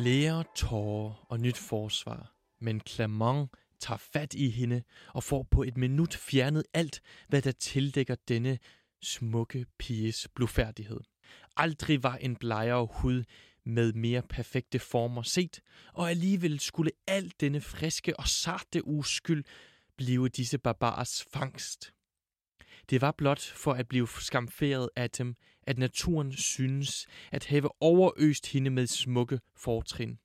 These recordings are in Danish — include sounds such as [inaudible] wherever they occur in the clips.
Flere tårer og nyt forsvar, men Clermont tager fat i hende og får på et minut fjernet alt, hvad der tildækker denne smukke piges blufærdighed. Aldrig var en blegere hud med mere perfekte former set, og alligevel skulle al denne friske og sarte uskyld blive disse barbars fangst. Det var blot for at blive skamferet af dem, at naturen synes at have overøst hende med smukke fortrin.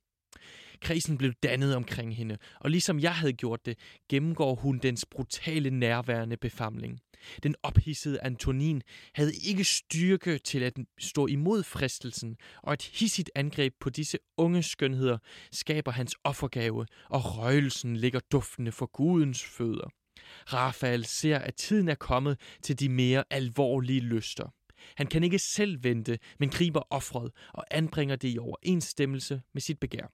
Krisen blev dannet omkring hende, og ligesom jeg havde gjort det, gennemgår hun dens brutale nærværende befamling. Den ophidsede Antonin havde ikke styrke til at stå imod fristelsen, og et hissigt angreb på disse unge skønheder skaber hans offergave, og røgelsen ligger duftende for gudens fødder. Rafael ser, at tiden er kommet til de mere alvorlige lyster. Han kan ikke selv vente, men griber offret og anbringer det i overensstemmelse med sit begær.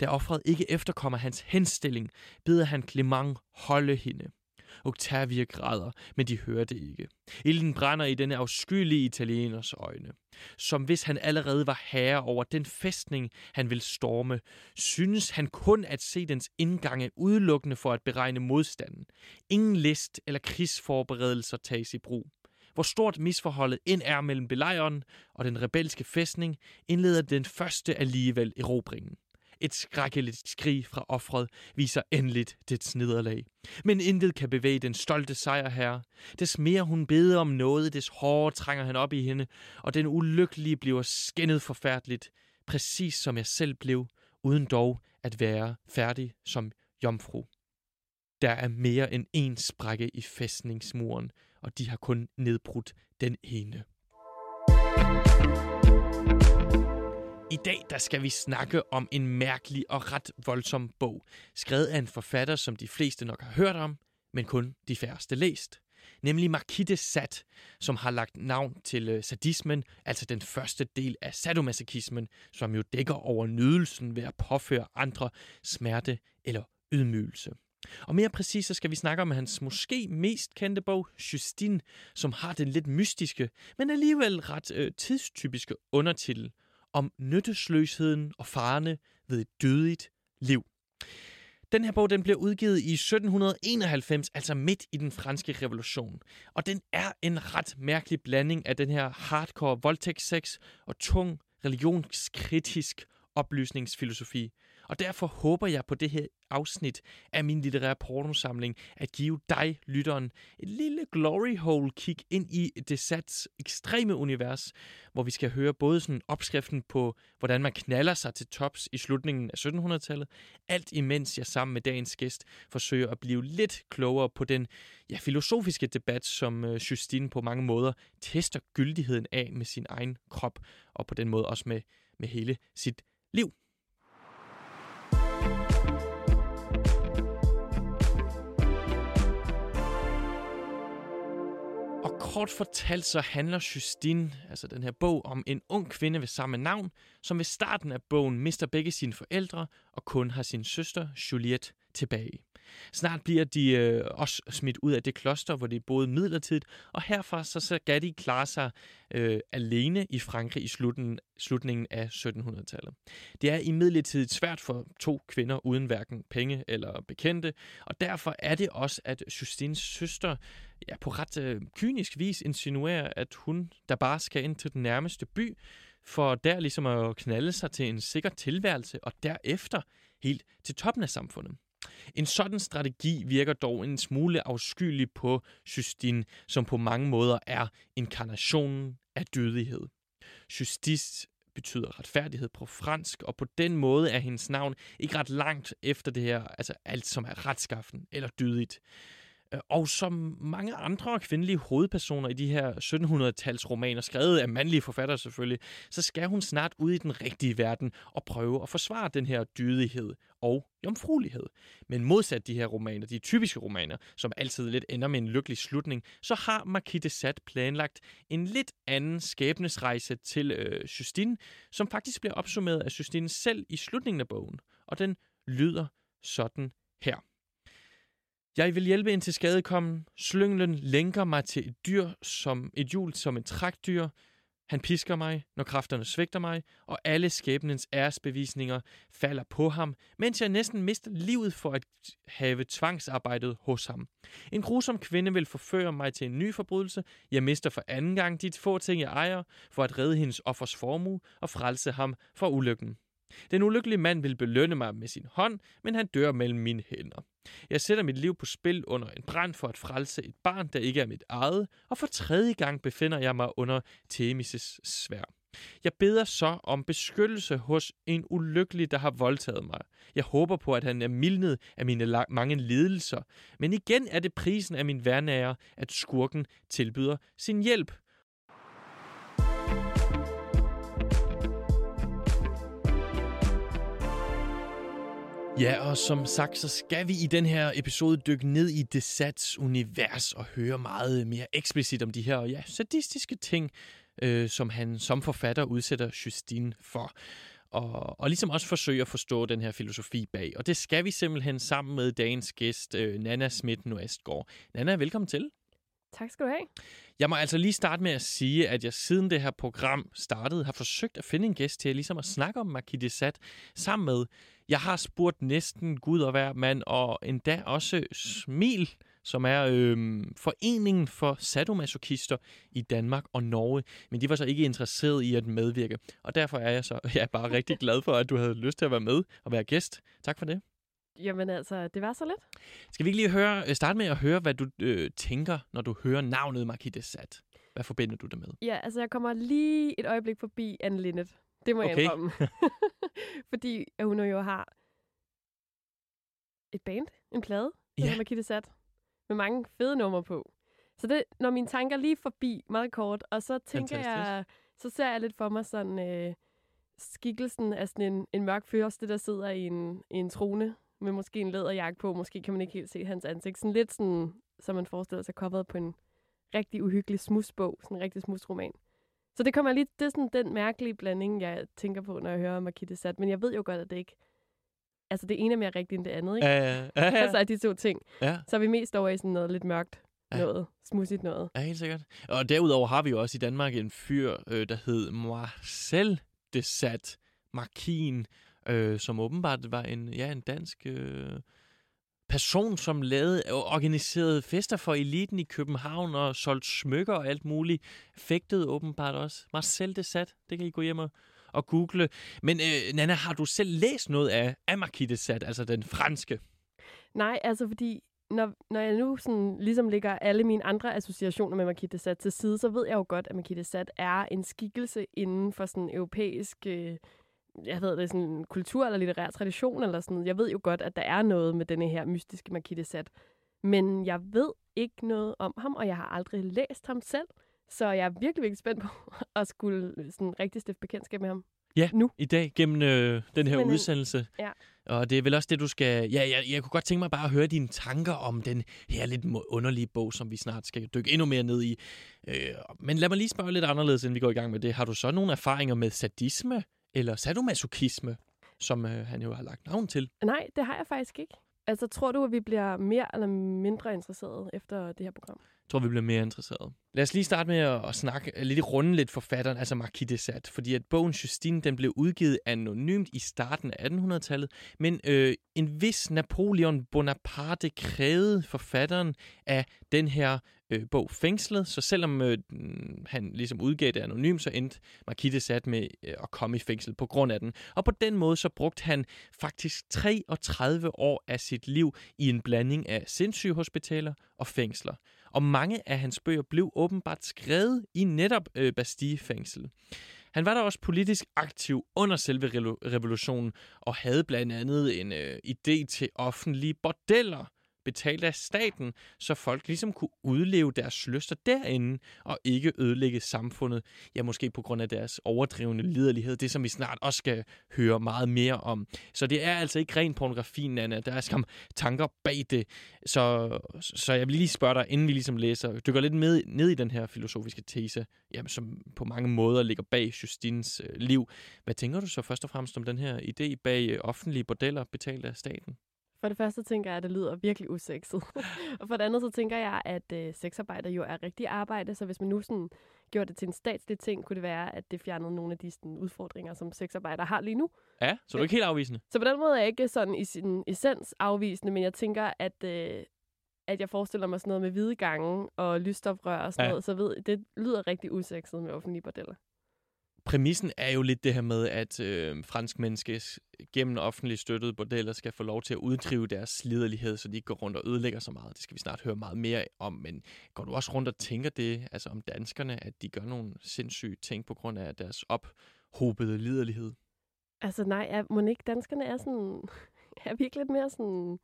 Da offret ikke efterkommer hans henstilling, beder han Clement holde hende. Octavia græder, men de hører det ikke. Ilden brænder i denne afskyelige italieners øjne. Som hvis han allerede var herre over den fæstning, han vil storme, synes han kun at se dens indgange udelukkende for at beregne modstanden. Ingen list eller krigsforberedelser tages i brug. Hvor stort misforholdet end er mellem belejren og den rebelske fæstning, indleder den første alligevel erobringen. Et skrækkeligt skrig fra offret viser endeligt dets nederlag. Men intet kan bevæge den stolte sejrherre. Des mere hun beder om noget, des hårdere trænger han op i hende, og den ulykkelige bliver skændet forfærdeligt, præcis som jeg selv blev, uden dog at være færdig som jomfru. Der er mere end én sprække i fæstningsmuren, og de har kun nedbrudt den ene. I dag der skal vi snakke om en mærkelig og ret voldsom bog, skrevet af en forfatter, som de fleste nok har hørt om, men kun de færreste læst. Nemlig Marquis de Sade, som har lagt navn til øh, sadismen, altså den første del af sadomasochismen, som jo dækker over nydelsen ved at påføre andre smerte eller ydmygelse. Og mere præcis så skal vi snakke om hans måske mest kendte bog, Justine, som har den lidt mystiske, men alligevel ret øh, tidstypiske undertitel – om nyttesløsheden og farerne ved et dødigt liv. Den her bog den blev udgivet i 1791, altså midt i den franske revolution. Og den er en ret mærkelig blanding af den her hardcore voldtægtssex og tung religionskritisk oplysningsfilosofi. Og derfor håber jeg på det her afsnit af min litterære pornosamling at give dig, lytteren, et lille glory hole kig ind i det sats ekstreme univers, hvor vi skal høre både sådan opskriften på, hvordan man knaller sig til tops i slutningen af 1700-tallet, alt imens jeg sammen med dagens gæst forsøger at blive lidt klogere på den ja, filosofiske debat, som øh, Justine på mange måder tester gyldigheden af med sin egen krop, og på den måde også med, med hele sit liv. Kort fortalt så handler Justine, altså den her bog, om en ung kvinde ved samme navn, som ved starten af bogen mister begge sine forældre og kun har sin søster Juliette tilbage. Snart bliver de øh, også smidt ud af det kloster, hvor de boede midlertidigt, og herfra så skal de klare sig øh, alene i Frankrig i slutningen, slutningen af 1700-tallet. Det er imidlertid svært for to kvinder uden hverken penge eller bekendte, og derfor er det også, at Justines søster ja, på ret øh, kynisk vis insinuerer, at hun der bare skal ind til den nærmeste by, for der ligesom at knalde sig til en sikker tilværelse, og derefter helt til toppen af samfundet. En sådan strategi virker dog en smule afskyelig på Justine, som på mange måder er inkarnationen af dødighed. Justice betyder retfærdighed på fransk, og på den måde er hendes navn ikke ret langt efter det her, altså alt som er retskaffen eller dydigt. Øh, og som mange andre kvindelige hovedpersoner i de her 1700-tals romaner, skrevet af mandlige forfattere selvfølgelig, så skal hun snart ud i den rigtige verden og prøve at forsvare den her dydighed og jomfruelighed. Men modsat de her romaner, de typiske romaner, som altid lidt ender med en lykkelig slutning, så har Marquis de Sade planlagt en lidt anden skæbnesrejse til øh, Justine, som faktisk bliver opsummeret af Justine selv i slutningen af bogen. Og den lyder sådan her. Jeg vil hjælpe ind til skadekommen. Slynglen lænker mig til et dyr som et hjul som et trækdyr. Han pisker mig, når kræfterne svigter mig, og alle skæbnens æresbevisninger falder på ham, mens jeg næsten mister livet for at have tvangsarbejdet hos ham. En grusom kvinde vil forføre mig til en ny forbrydelse. Jeg mister for anden gang de få ting, jeg ejer, for at redde hendes offers formue og frelse ham fra ulykken. Den ulykkelige mand vil belønne mig med sin hånd, men han dør mellem mine hænder. Jeg sætter mit liv på spil under en brand for at frelse et barn, der ikke er mit eget, og for tredje gang befinder jeg mig under Themis' svær. Jeg beder så om beskyttelse hos en ulykkelig, der har voldtaget mig. Jeg håber på, at han er mildnet af mine mange lidelser. Men igen er det prisen af min værnære, at skurken tilbyder sin hjælp. Ja, og som sagt, så skal vi i den her episode dykke ned i Desats univers og høre meget mere eksplicit om de her ja, sadistiske ting, øh, som han som forfatter udsætter Justine for. Og, og ligesom også forsøge at forstå den her filosofi bag. Og det skal vi simpelthen sammen med dagens gæst, øh, Nana Schmidt Nordestgaard. Nana, velkommen til. Tak skal du have. Jeg må altså lige starte med at sige, at jeg siden det her program startede, har forsøgt at finde en gæst til ligesom at snakke om Marquis de Sade sammen med. Jeg har spurgt næsten Gud og hver mand, og endda også Smil, som er øh, foreningen for sadomasochister i Danmark og Norge. Men de var så ikke interesseret i at medvirke. Og derfor er jeg så [laughs] jeg er bare rigtig glad for, at du havde lyst til at være med og være gæst. Tak for det. Jamen altså, det var så lidt. Skal vi ikke lige høre, øh, starte med at høre, hvad du øh, tænker, når du hører navnet Marquis de Sade? Hvad forbinder du det med? Ja, altså jeg kommer lige et øjeblik forbi Anne Linnet. Det må okay. jeg indrømme. [laughs] Fordi hun jo har et band, en plade, ja. Marquis de Sade, med mange fede numre på. Så det, når mine tanker lige forbi meget kort, og så tænker Fantastisk. jeg, så ser jeg lidt for mig sådan øh, skikkelsen af sådan en, en mørk fyrste, der sidder i en, i en trone med måske en læderjakke på. Måske kan man ikke helt se hans ansigt. Sådan lidt sådan, som man forestiller sig, coveret på en rigtig uhyggelig smusbog. Sådan en rigtig smusroman. Så det kommer lige, det er sådan den mærkelige blanding, jeg tænker på, når jeg hører Marquis de Sade. Men jeg ved jo godt, at det ikke altså det ene er mere rigtigt end det andet, ikke? Ja, ja, ja. ja. Altså de to ting. Ja. Så er vi mest over i sådan noget lidt mørkt noget, smudsigt noget. Ja, helt sikkert. Og derudover har vi jo også i Danmark en fyr, øh, der hed Marcel de Sade, Markin, øh, som åbenbart var en, ja, en dansk øh, person, som lavede organiserede fester for eliten i København og solgte smykker og alt muligt. Fægtede åbenbart også. Marcel de Sat, det kan I gå hjem og, og google. Men øh, Nana, har du selv læst noget af, af Marquis de altså den franske? Nej, altså fordi når, når jeg nu sådan, ligesom lægger alle mine andre associationer med Marquis de Sade til side, så ved jeg jo godt, at Marquis de Sade er en skikkelse inden for sådan europæisk øh, jeg ved det, sådan kultur eller litterær tradition eller sådan Jeg ved jo godt, at der er noget med denne her mystiske Sade. Men jeg ved ikke noget om ham, og jeg har aldrig læst ham selv. Så jeg er virkelig, virkelig spændt på [laughs] at skulle sådan rigtig stifte bekendtskab med ham. Ja, nu. i dag gennem øh, den her Men, udsendelse. Ja. Og det er vel også det, du skal... Ja, jeg, jeg kunne godt tænke mig bare at høre dine tanker om den her lidt underlige bog, som vi snart skal dykke endnu mere ned i. Øh, men lad mig lige spørge lidt anderledes, inden vi går i gang med det. Har du så nogle erfaringer med sadisme eller sadomasochisme, som øh, han jo har lagt navn til? Nej, det har jeg faktisk ikke. Altså, tror du, at vi bliver mere eller mindre interesseret efter det her program? Tror, vi bliver mere interesserede. Lad os lige starte med at, at snakke øh, lidt i runde lidt forfatteren, altså Marquis de Sade, fordi at bogen Justine, den blev udgivet anonymt i starten af 1800-tallet, men øh, en vis Napoleon Bonaparte krævede forfatteren af den her øh, bog fængslet, så selvom øh, han ligesom udgav det anonymt, så endte Marquis de Sade med øh, at komme i fængsel på grund af den. Og på den måde så brugte han faktisk 33 år af sit liv i en blanding af sindssygehospitaler og fængsler. Og mange af hans bøger blev åbenbart skrevet i netop øh, Bastille-fængsel. Han var da også politisk aktiv under selve revolutionen og havde blandt andet en øh, idé til offentlige bordeller – betalt af staten, så folk ligesom kunne udleve deres lyster derinde og ikke ødelægge samfundet, ja måske på grund af deres overdrevne liderlighed, det som vi snart også skal høre meget mere om. Så det er altså ikke ren pornografi, Nana, der er skam tanker bag det. Så, så jeg vil lige spørge dig, inden vi ligesom læser, dykker lidt med, ned i den her filosofiske tese, jamen, som på mange måder ligger bag Justins øh, liv. Hvad tænker du så først og fremmest om den her idé bag øh, offentlige bordeller betalt af staten? For det første tænker jeg, at det lyder virkelig usekset. [laughs] og for det andet så tænker jeg, at øh, sexarbejde jo er rigtig arbejde, så hvis man nu sådan gjorde det til en statslig ting, kunne det være, at det fjernede nogle af de sådan, udfordringer, som sexarbejder har lige nu. Ja, så du er ikke helt afvisende? Så på den måde er jeg ikke sådan i sin essens afvisende, men jeg tænker, at, øh, at jeg forestiller mig sådan noget med hvide gange og lysstofrør og sådan ja. noget, så ved, det lyder rigtig usekset med offentlige bordeller præmissen er jo lidt det her med, at øh, fransk gennem offentligt støttede bordeller skal få lov til at uddrive deres liderlighed, så de ikke går rundt og ødelægger så meget. Det skal vi snart høre meget mere om, men går du også rundt og tænker det, altså om danskerne, at de gør nogle sindssyge ting på grund af deres ophobede liderlighed? Altså nej, er, må ikke danskerne er sådan, [laughs] er virkelig lidt mere sådan,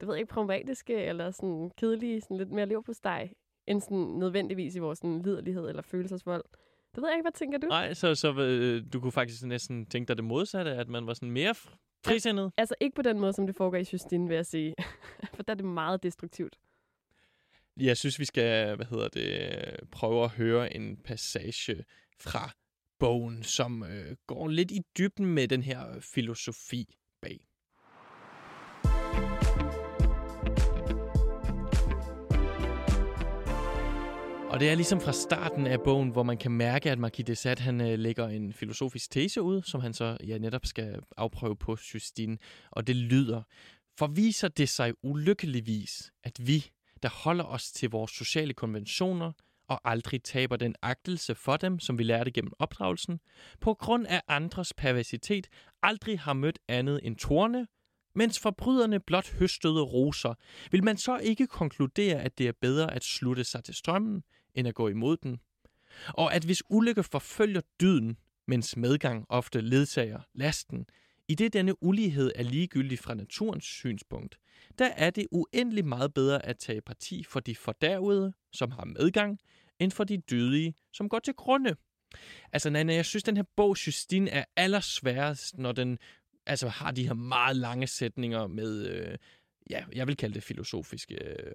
det ved jeg ikke, pragmatiske eller sådan kedelige, sådan lidt mere lever på steg, end sådan nødvendigvis i vores sådan, liderlighed eller følelsesvold. Det ved jeg ikke, hvad tænker du? Nej, så, så øh, du kunne faktisk næsten tænke dig det modsatte, at man var sådan mere frisindet? Ja, altså ikke på den måde, som det foregår i Justine, vil jeg sige. [laughs] For der er det meget destruktivt. Jeg synes, vi skal, hvad hedder det, prøve at høre en passage fra bogen, som øh, går lidt i dybden med den her filosofi bag. Og det er ligesom fra starten af bogen, hvor man kan mærke, at Marquis de Sade, han øh, lægger en filosofisk tese ud, som han så ja, netop skal afprøve på Justine. Og det lyder, for viser det sig ulykkeligvis, at vi, der holder os til vores sociale konventioner, og aldrig taber den agtelse for dem, som vi lærte gennem opdragelsen, på grund af andres perversitet, aldrig har mødt andet end torne, mens forbryderne blot høstede roser, vil man så ikke konkludere, at det er bedre at slutte sig til strømmen, end at gå imod den. Og at hvis ulykke forfølger dyden, mens medgang ofte ledsager lasten, i det denne ulighed er ligegyldig fra naturens synspunkt, der er det uendelig meget bedre at tage parti for de fordærvede, som har medgang, end for de dydige, som går til grunde. Altså, Nana, jeg synes, den her bog, Justine, er allersværest, når den altså, har de her meget lange sætninger med øh, ja, jeg vil kalde det filosofiske øh,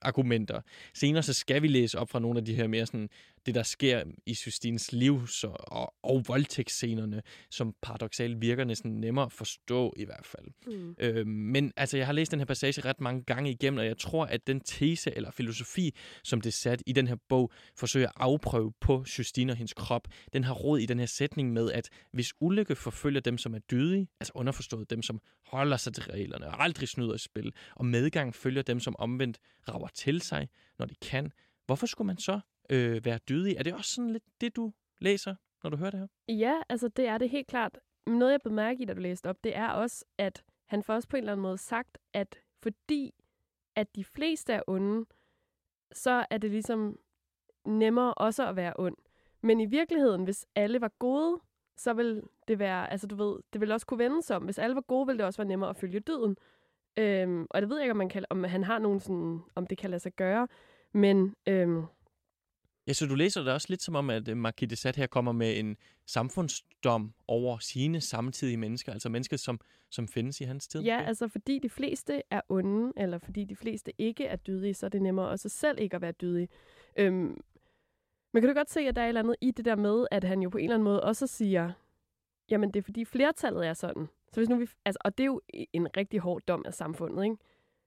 argumenter. Senere så skal vi læse op fra nogle af de her mere sådan, det der sker i Justines liv så, og, og voldtægtsscenerne, som paradoxalt virker næsten nemmere at forstå i hvert fald. Mm. Øh, men altså, jeg har læst den her passage ret mange gange igennem, og jeg tror, at den tese eller filosofi, som det er sat i den her bog, forsøger at afprøve på Justine og hendes krop, den har råd i den her sætning med, at hvis ulykke forfølger dem, som er dydige, altså underforstået dem, som holder sig til reglerne og aldrig snyder spil, og medgang følger dem, som omvendt rager til sig, når de kan, hvorfor skulle man så øh, være dydig? Er det også sådan lidt det, du læser, når du hører det her? Ja, altså det er det helt klart. Noget, jeg bemærker i, da du læste op, det er også, at han får også på en eller anden måde sagt, at fordi at de fleste er onde, så er det ligesom nemmere også at være ond. Men i virkeligheden, hvis alle var gode, så vil det være, altså du ved, det vil også kunne vende sig om. Hvis alle var gode, ville det også være nemmere at følge døden. Øhm, og det ved jeg ikke, om, man kan, om han har nogen sådan, om det kan lade sig gøre. Men øhm, Ja, så du læser det også lidt som om, at øh, Marquis de Sade her kommer med en samfundsdom over sine samtidige mennesker, altså mennesker, som, som findes i hans tid. Ja, altså fordi de fleste er onde, eller fordi de fleste ikke er dydige, så er det nemmere også selv ikke at være dydig. Øhm, men kan du godt se, at der er et eller andet i det der med, at han jo på en eller anden måde også siger, jamen det er fordi flertallet er sådan. Så hvis nu vi, altså, og det er jo en rigtig hård dom af samfundet, ikke?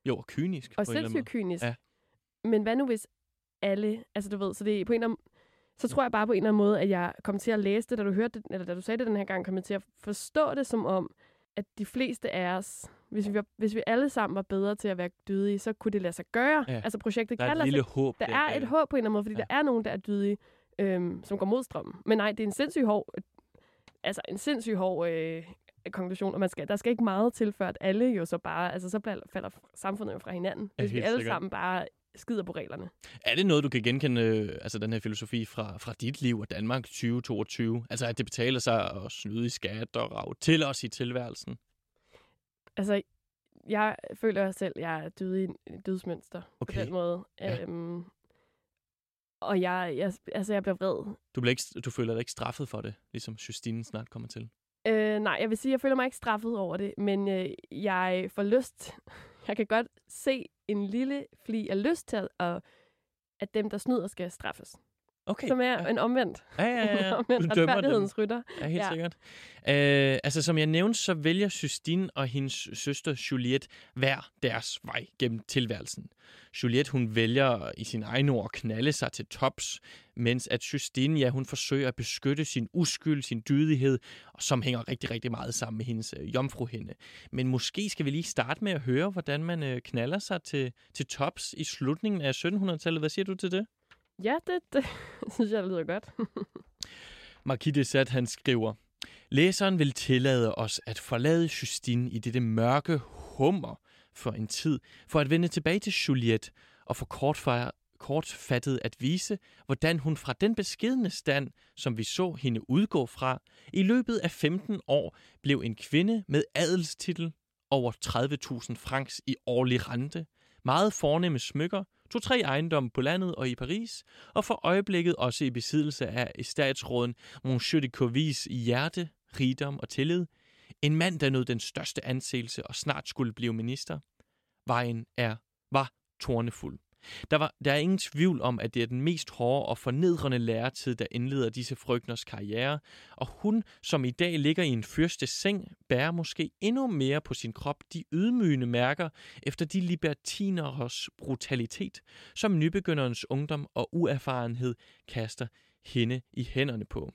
Jo, og kynisk. Og sindssygt kynisk. Ja. Men hvad nu hvis alle, altså du ved, så det er på en eller anden, så tror jeg bare på en eller anden måde, at jeg kom til at læse det, da du hørte det, eller da du sagde det den her gang, kom jeg til at forstå det som om, at de fleste af os, hvis vi, var, hvis vi alle sammen var bedre til at være dydige, så kunne det lade sig gøre. Ja. Altså projektet der er kan lade sig... håb. Der er et håb på en eller anden måde, fordi ja. der er nogen, der er dydige, øhm, som går mod strømmen. Men nej, det er en sindssyg hård, altså en sindssyg hård øh, konklusion, og man skal, der skal ikke meget til, før at alle jo så bare, altså så falder samfundet jo fra hinanden. Hvis ja, vi alle sikkert. sammen bare skider på reglerne. Er det noget, du kan genkende, øh, altså den her filosofi fra, fra dit liv og Danmark 2022? Altså at det betaler sig at snyde i skat og rave til os i tilværelsen? Altså, jeg føler selv, at jeg er død i dødsmønster okay. på den måde. Ja. Øhm, og jeg, jeg, altså, jeg bliver vred. Du, bliver ikke, du føler dig ikke straffet for det, ligesom Justine snart kommer til? Øh, nej, jeg vil sige, at jeg føler mig ikke straffet over det, men øh, jeg får lyst [laughs] jeg kan godt se en lille fli af lyst til, at, at dem, der snyder, skal straffes. Okay. Som er ja. en omvendt. Ja, ja, ja. [laughs] omvendt Du retfærdighedens rytter. Ja, helt Ja. sikkert. Øh, altså, som jeg nævnte, så vælger Justine og hendes søster Juliette hver deres vej gennem tilværelsen. Juliette, hun vælger i sin egen ord at knalde sig til tops, mens at Justine, ja, hun forsøger at beskytte sin uskyld, sin dydighed, og som hænger rigtig, rigtig meget sammen med hendes øh, jomfruhinde. Men måske skal vi lige starte med at høre, hvordan man øh, knaller sig til, til tops i slutningen af 1700-tallet. Hvad siger du til det? Ja, det, det [laughs] synes jeg, lyder godt. [laughs] Marquis de Sade, han skriver, Læseren vil tillade os at forlade Justine i dette mørke hummer for en tid, for at vende tilbage til Juliette og for kortfejre, kortfattet at vise, hvordan hun fra den beskedne stand, som vi så hende udgå fra, i løbet af 15 år blev en kvinde med adelstitel over 30.000 francs i årlig rente, meget fornemme smykker, to-tre ejendomme på landet og i Paris, og for øjeblikket også i besiddelse af statsråden Monsieur de Covis hjerte, rigdom og tillid. En mand, der nød den største anseelse og snart skulle blive minister. Vejen er, var tornefuld. Der, var, der er ingen tvivl om, at det er den mest hårde og fornedrende læretid, der indleder disse frygtners karriere, og hun, som i dag ligger i en fyrstes seng, bærer måske endnu mere på sin krop de ydmygende mærker efter de libertineres brutalitet, som nybegynderens ungdom og uerfarenhed kaster hende i hænderne på.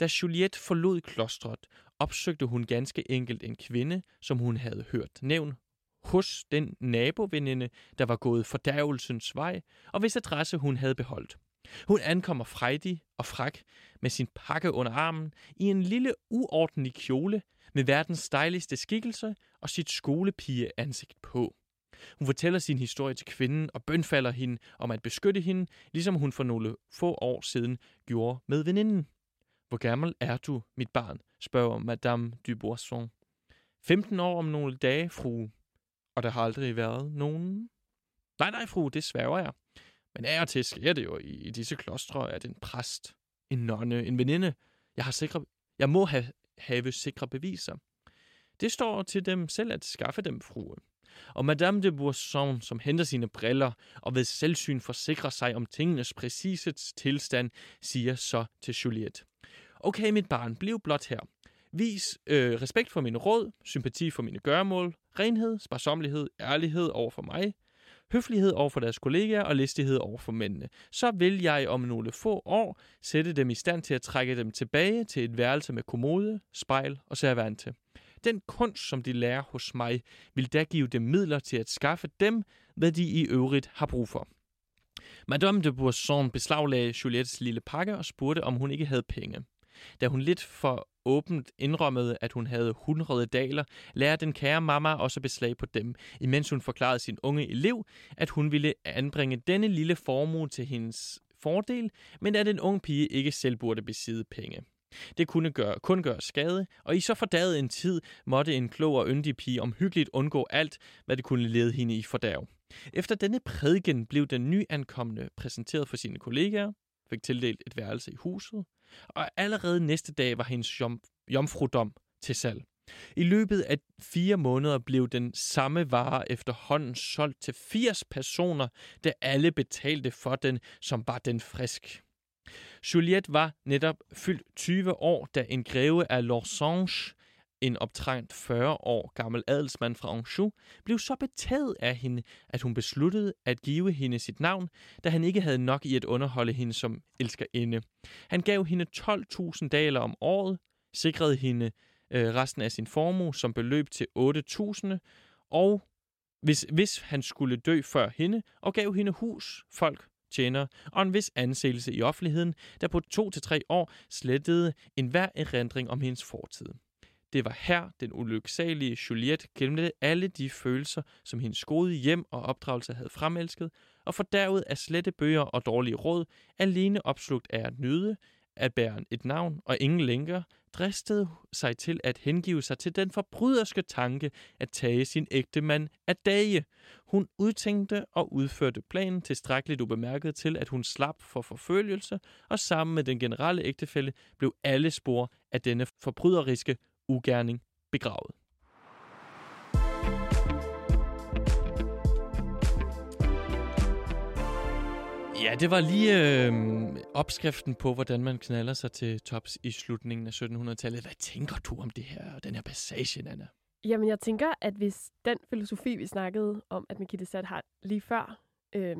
Da Juliette forlod klostret, opsøgte hun ganske enkelt en kvinde, som hun havde hørt nævn hos den naboveninde, der var gået fordærvelsens vej, og hvis adresse hun havde beholdt. Hun ankommer frejdig og frak med sin pakke under armen i en lille uordentlig kjole med verdens dejligste skikkelse og sit skolepige ansigt på. Hun fortæller sin historie til kvinden og bønfalder hende om at beskytte hende, ligesom hun for nogle få år siden gjorde med veninden. Hvor gammel er du, mit barn? spørger Madame Duboisson. 15 år om nogle dage, fru. Og der har aldrig været nogen? Nej, nej, fru, det sværger jeg. Men af og til sker det jo i, i disse klostre, at en præst, en nonne, en veninde, jeg, har sikre, jeg må have, have sikre beviser. Det står til dem selv at skaffe dem, frue. Og Madame de Bourson, som henter sine briller og ved selvsyn forsikrer sig om tingenes præcise tilstand, siger så til Juliette. Okay, mit barn, bliv blot her. Vis øh, respekt for mine råd, sympati for mine gøremål, renhed, sparsomlighed, ærlighed over for mig, høflighed over for deres kollegaer og listighed over for mændene. Så vil jeg om nogle få år sætte dem i stand til at trække dem tilbage til et værelse med kommode, spejl og servante. Den kunst, som de lærer hos mig, vil da give dem midler til at skaffe dem, hvad de i øvrigt har brug for. Madame de Bourson beslaglagde Juliettes lille pakke og spurgte, om hun ikke havde penge. Da hun lidt for åbent indrømmede, at hun havde 100 daler, lærte den kære mamma også beslag på dem, imens hun forklarede sin unge elev, at hun ville anbringe denne lille formue til hendes fordel, men at den unge pige ikke selv burde besidde penge. Det kunne gøre, kun gøre skade, og i så fordaget en tid måtte en klog og yndig pige omhyggeligt undgå alt, hvad det kunne lede hende i fordærv. Efter denne prædiken blev den nyankomne præsenteret for sine kollegaer, fik tildelt et værelse i huset, og allerede næste dag var hendes jom, jomfrudom til salg. I løbet af fire måneder blev den samme vare efterhånden solgt til 80 personer, der alle betalte for den, som var den frisk. Juliette var netop fyldt 20 år, da en greve af Lorsange, en optrængt 40 år gammel adelsmand fra Anjou, blev så betaget af hende, at hun besluttede at give hende sit navn, da han ikke havde nok i at underholde hende som elskerinde. Han gav hende 12.000 daler om året, sikrede hende øh, resten af sin formue som beløb til 8.000, og hvis, hvis han skulle dø før hende, og gav hende hus, folk, tjener og en vis anseelse i offentligheden, der på to til tre år slettede enhver erindring om hendes fortid. Det var her, den ulyksalige Juliette glemte alle de følelser, som hendes gode hjem og opdragelse havde fremelsket, og for derud af slette bøger og dårlige råd, alene opslugt af at nyde, at bære et navn og ingen længere, dristede sig til at hengive sig til den forbryderske tanke at tage sin ægte mand af dage. Hun udtænkte og udførte planen tilstrækkeligt ubemærket til, at hun slap for forfølgelse, og sammen med den generelle ægtefælle blev alle spor af denne forbryderiske ugerning begravet. Ja, det var lige øh, opskriften på, hvordan man knaller sig til tops i slutningen af 1700-tallet. Hvad tænker du om det her, den her passage, Anna? Jamen, jeg tænker, at hvis den filosofi, vi snakkede om, at Mikita Sat har lige før, øh,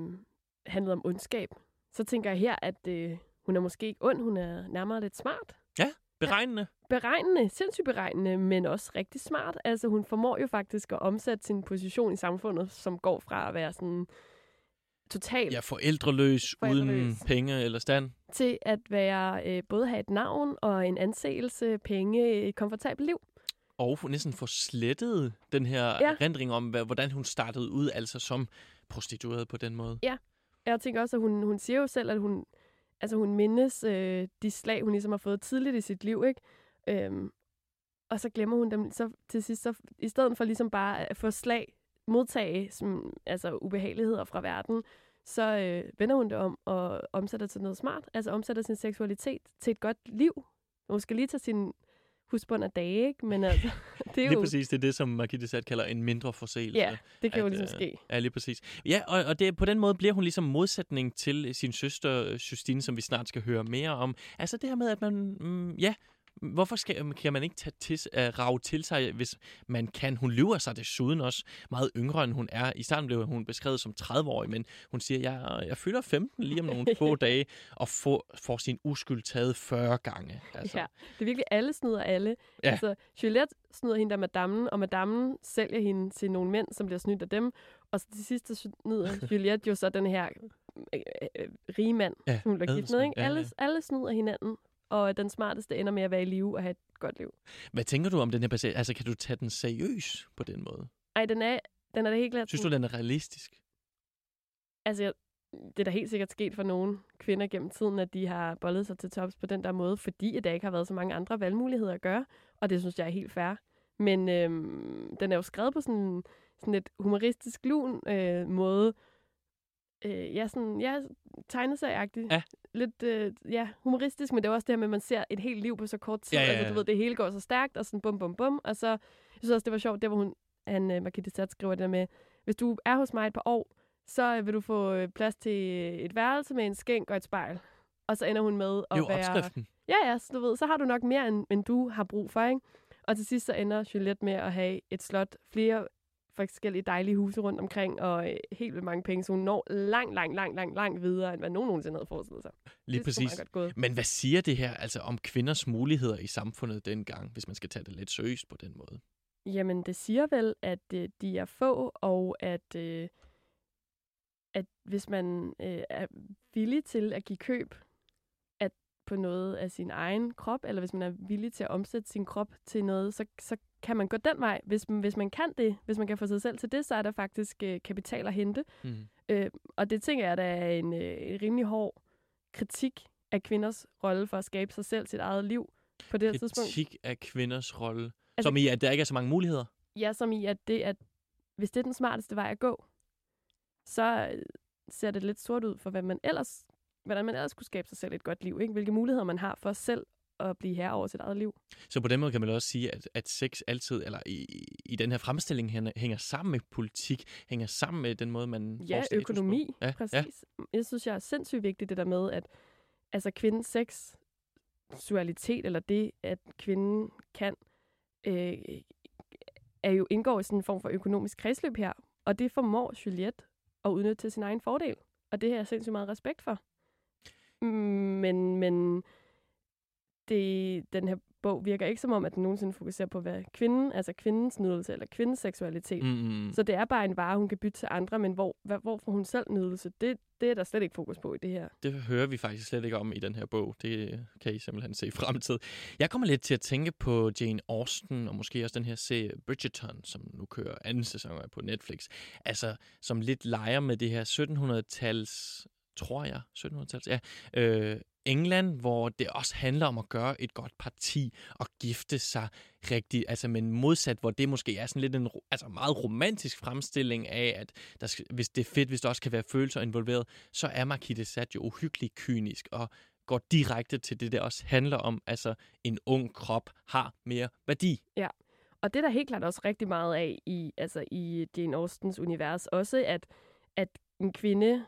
handlede om ondskab, så tænker jeg her, at øh, hun er måske ikke ond, hun er nærmere lidt smart. Ja, beregnende. Beregnende, sindssygt beregnende, men også rigtig smart. Altså, hun formår jo faktisk at omsætte sin position i samfundet, som går fra at være sådan totalt... Ja, forældreløs, forældreløs, uden penge eller stand. Til at være øh, både have et navn og en anseelse, penge, et komfortabelt liv. Og næsten få slettet den her ja. rendring om, hvordan hun startede ud, altså som prostitueret på den måde. Ja, jeg tænker også, at hun, hun siger jo selv, at hun, altså hun mindes øh, de slag, hun ligesom har fået tidligt i sit liv, ikke? Øhm, og så glemmer hun dem så til sidst, så, i stedet for ligesom bare at få slag, modtage som, altså ubehageligheder fra verden, så øh, vender hun det om og omsætter til noget smart. Altså omsætter sin seksualitet til et godt liv. Hun skal lige tage sin husbund af dage, ikke? Men altså, [laughs] [laughs] det er jo... Lige præcis, det er det, som Margithe Sat kalder en mindre forseelse. Ja, det kan at, jo ligesom ske. Ja, lige præcis. Ja, og, og det, på den måde bliver hun ligesom modsætning til sin søster Justine, som vi snart skal høre mere om. Altså det her med, at man, mm, ja, hvorfor skal, kan man ikke tage til, uh, rave til sig, hvis man kan? Hun lyver sig desuden også meget yngre, end hun er. I starten blev hun beskrevet som 30-årig, men hun siger, jeg, jeg fylder 15 lige om nogle [laughs] få dage, og får, får sin uskyld taget 40 gange. Altså. Ja, det er virkelig, alle snyder alle. Ja. Altså, Juliette snyder hende der madammen, og madammen sælger hende til nogle mænd, som bliver snydt af dem. Og så til sidst snyder [laughs] Juliette jo så den her øh, øh, rige mand, ja, hun bliver gift med. Ikke? Ja, ja. Alle, alle snyder hinanden, og den smarteste ender med at være i live og have et godt liv. Hvad tænker du om den her baseret? Altså, kan du tage den seriøs på den måde? Nej, den er, den er da helt klart... Synes du, den er realistisk? Altså, jeg, det er da helt sikkert sket for nogle kvinder gennem tiden, at de har bollet sig til tops på den der måde, fordi der ikke har været så mange andre valgmuligheder at gøre, og det synes jeg er helt fair. Men øhm, den er jo skrevet på sådan, sådan et humoristisk lun øh, måde, øh, ja, sådan, ja, tegneserieagtigt. Ja. Lidt, øh, ja, humoristisk, men det er også det her med, at man ser et helt liv på så kort tid. Ja, ja, ja. Altså, du ved, det hele går så stærkt, og sådan bum, bum, bum. Og så, jeg synes også, det var sjovt, det hvor hun, han, uh, Margithe Sat skriver det der med, hvis du er hos mig et par år, så vil du få øh, plads til et værelse med en skænk og et spejl. Og så ender hun med at jo, være... opskriften. Ja, ja, så du ved, så har du nok mere, end, end du har brug for, ikke? Og til sidst så ender Juliette med at have et slot, flere forskellige dejlige huse rundt omkring, og øh, helt vildt mange penge, så hun når langt, langt, langt, langt, langt videre, end hvad nogen nogensinde havde forestillet sig. Lige det præcis. Men hvad siger det her altså om kvinders muligheder i samfundet dengang, hvis man skal tage det lidt seriøst på den måde? Jamen, det siger vel, at øh, de er få, og at, øh, at hvis man øh, er villig til at give køb på noget af sin egen krop, eller hvis man er villig til at omsætte sin krop til noget, så, så kan man gå den vej. Hvis, hvis man kan det, hvis man kan få sig selv til det, så er der faktisk øh, kapital at hente. Mm. Øh, og det tænker jeg, der er en, øh, rimelig hård kritik af kvinders rolle for at skabe sig selv sit eget liv på det kritik tidspunkt. Kritik af kvinders rolle? Altså, som i, at der ikke er så mange muligheder? Ja, som i, at, det, at hvis det er den smarteste vej at gå, så øh, ser det lidt sort ud for, hvad man ellers, hvordan man ellers kunne skabe sig selv et godt liv. Ikke? Hvilke muligheder man har for selv at blive herre over sit eget liv. Så på den måde kan man også sige, at, at sex altid, eller i, i den her fremstilling hænger sammen med politik, hænger sammen med den måde, man Ja, økonomi, ja, præcis. Ja. Jeg synes, jeg er sindssygt vigtigt det der med, at altså kvindens sex, seksualitet, eller det, at kvinden kan, øh, er jo indgår i sådan en form for økonomisk kredsløb her. Og det formår Juliette at udnytte til sin egen fordel. Og det har jeg sindssygt meget respekt for. Men, men det, den her bog virker ikke som om, at den nogensinde fokuserer på, hvad kvinden, altså kvindens nydelse eller kvindens seksualitet. Mm. Så det er bare en vare, hun kan bytte til andre, men hvor, hvad, hvor får hun selv nydelse? Det, det er der slet ikke fokus på i det her. Det hører vi faktisk slet ikke om i den her bog. Det kan I simpelthen se i fremtid. Jeg kommer lidt til at tænke på Jane Austen, og måske også den her serie Bridgerton, som nu kører anden sæson på Netflix. Altså, som lidt leger med det her 1700-tals tror jeg, 1700-tals, ja, øh, England, hvor det også handler om at gøre et godt parti og gifte sig rigtigt. Altså, men modsat, hvor det måske er sådan lidt en altså meget romantisk fremstilling af, at der skal, hvis det er fedt, hvis der også kan være følelser involveret, så er Marquis Sat jo uhyggeligt kynisk og går direkte til det, der også handler om, altså en ung krop har mere værdi. Ja, og det er der helt klart også rigtig meget af i, altså i Jane Austens univers. Også at, at en kvinde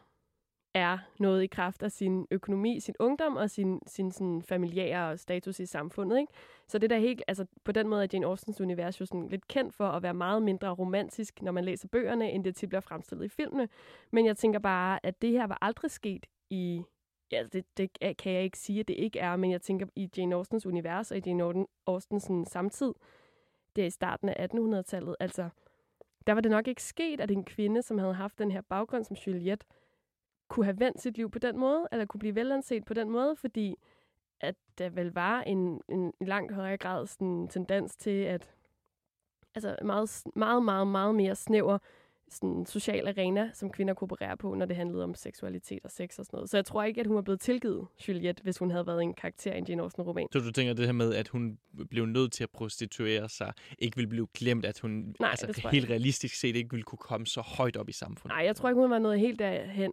er noget i kraft af sin økonomi, sin ungdom og sin, sin sådan familiære status i samfundet. Ikke? Så det der helt, altså på den måde er Jane Austens univers jo sådan lidt kendt for at være meget mindre romantisk, når man læser bøgerne, end det tit bliver fremstillet i filmene. Men jeg tænker bare, at det her var aldrig sket i ja, det, det kan jeg ikke sige, at det ikke er, men jeg tænker i Jane Austens univers og i Jane Austens sådan, samtid, det er i starten af 1800-tallet, altså, der var det nok ikke sket, at en kvinde, som havde haft den her baggrund som Juliette, kunne have vendt sit liv på den måde, eller kunne blive velanset på den måde, fordi at der vel var en, en langt højere grad sådan, tendens til, at altså meget, meget, meget, meget mere snæver sådan social arena, som kvinder kunne operere på, når det handlede om seksualitet og sex og sådan noget. Så jeg tror ikke, at hun var blevet tilgivet Juliette, hvis hun havde været en karakter i en Jane Austen-roman. Så du tænker det her med, at hun blev nødt til at prostituere sig, ikke ville blive glemt, at hun Nej, altså, helt realistisk set ikke ville kunne komme så højt op i samfundet? Nej, jeg tror ikke, hun var noget helt derhen.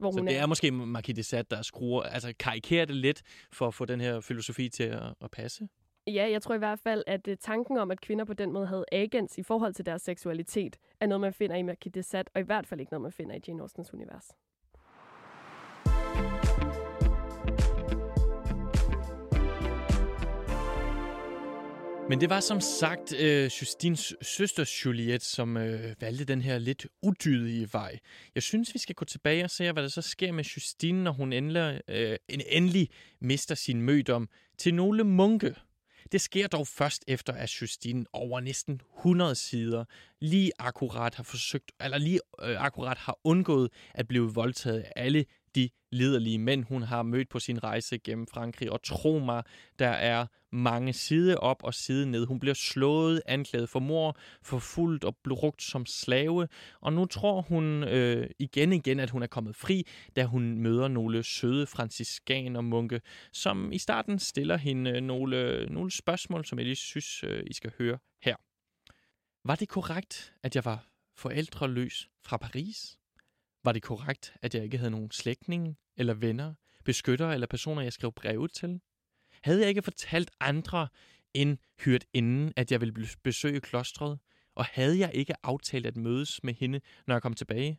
Hvor så hun det er, er måske Marquis de Sade, der skruer, altså karikerer det lidt for at få den her filosofi til at, at passe? Ja, jeg tror i hvert fald, at uh, tanken om, at kvinder på den måde havde agens i forhold til deres seksualitet, er noget, man finder i Marquis de Sade, og i hvert fald ikke noget, man finder i Jane Austens univers. Men det var som sagt øh, Justins søster Juliette, som øh, valgte den her lidt udydige vej. Jeg synes, vi skal gå tilbage og se, hvad der så sker med Justine, når hun endelig, øh, endelig mister sin mødom til nogle munke. Det sker dog først efter, at Justine over næsten 100 sider lige akkurat har forsøgt, eller lige øh, akkurat har undgået at blive voldtaget af alle de liderlige mænd, hun har mødt på sin rejse gennem Frankrig. Og tro mig, der er mange side op og side ned. Hun bliver slået, anklaget for mor, forfulgt og brugt som slave. Og nu tror hun øh, igen igen, at hun er kommet fri, da hun møder nogle søde franciskaner-munke, som i starten stiller hende øh, nogle, øh, nogle spørgsmål, som jeg lige synes, øh, I skal høre her. Var det korrekt, at jeg var forældreløs fra Paris? Var det korrekt, at jeg ikke havde nogen slægtninge eller venner, beskyttere eller personer, jeg skrev breve til? Havde jeg ikke fortalt andre end hyrt inden, at jeg ville besøge klostret? Og havde jeg ikke aftalt at mødes med hende, når jeg kom tilbage?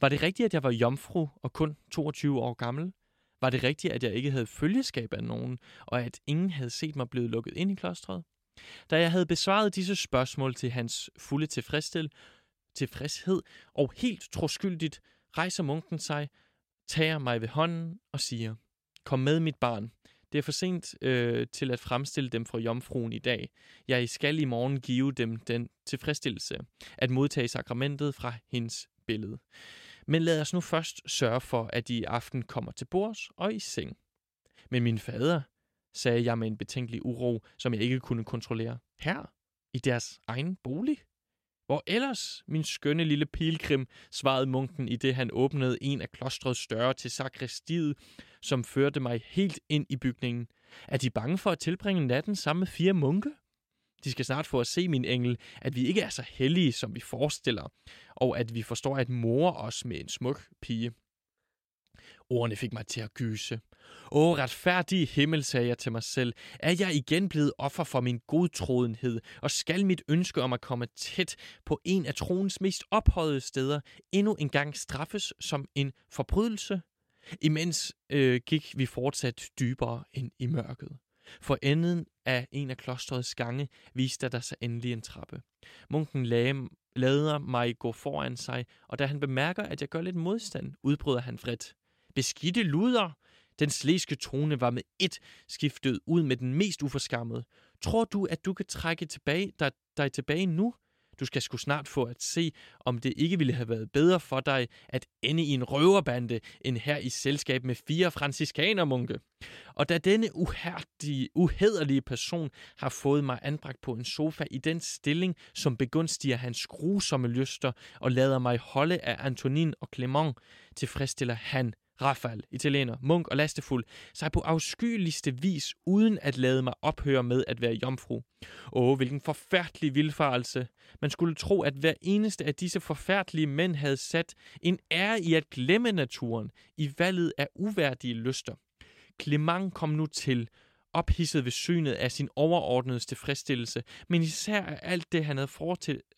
Var det rigtigt, at jeg var jomfru og kun 22 år gammel? Var det rigtigt, at jeg ikke havde følgeskab af nogen, og at ingen havde set mig blevet lukket ind i klostret? Da jeg havde besvaret disse spørgsmål til hans fulde tilfredsstil, tilfredshed og helt troskyldigt, rejser munken sig, tager mig ved hånden og siger, Kom med, mit barn. Det er for sent øh, til at fremstille dem for jomfruen i dag. Jeg skal i morgen give dem den tilfredsstillelse at modtage sakramentet fra hendes billede. Men lad os nu først sørge for, at de i aften kommer til bords og i seng. Men min fader, sagde jeg med en betænkelig uro, som jeg ikke kunne kontrollere. Her? I deres egen bolig? Hvor ellers, min skønne lille pilgrim, svarede munken i det han åbnede en af klostrets døre til sakristiet, som førte mig helt ind i bygningen. Er de bange for at tilbringe natten sammen med fire munke? De skal snart få at se, min engel, at vi ikke er så hellige, som vi forestiller, og at vi forstår at mor os med en smuk pige. Ordene fik mig til at gyse. Åh, retfærdige himmel, sagde jeg til mig selv, er jeg igen blevet offer for min godtrodenhed, og skal mit ønske om at komme tæt på en af troens mest ophøjede steder endnu engang straffes som en forbrydelse? Imens øh, gik vi fortsat dybere ind i mørket. For enden af en af klostrets gange viste der sig endelig en trappe. Munken lagde, lader mig gå foran sig, og da han bemærker, at jeg gør lidt modstand, udbryder han vredt. Beskidte luder! Den slæske tone var med et skiftet ud med den mest uforskammede. Tror du, at du kan trække tilbage, dig, dig tilbage nu? Du skal sgu snart få at se, om det ikke ville have været bedre for dig at ende i en røverbande, end her i selskab med fire franciskanermunke. Og da denne uhærdige, uhederlige person har fået mig anbragt på en sofa i den stilling, som begunstiger hans grusomme lyster og lader mig holde af Antonin og Clement, tilfredsstiller han Rafael, italiener, munk og lastefuld, sig på afskyeligste vis, uden at lade mig ophøre med at være jomfru. Åh, hvilken forfærdelig vilfarelse. Man skulle tro, at hver eneste af disse forfærdelige mænd havde sat en ære i at glemme naturen, i valget af uværdige lyster. Clement kom nu til, ophidset ved synet af sin overordnede tilfredsstillelse, men især af alt det, han havde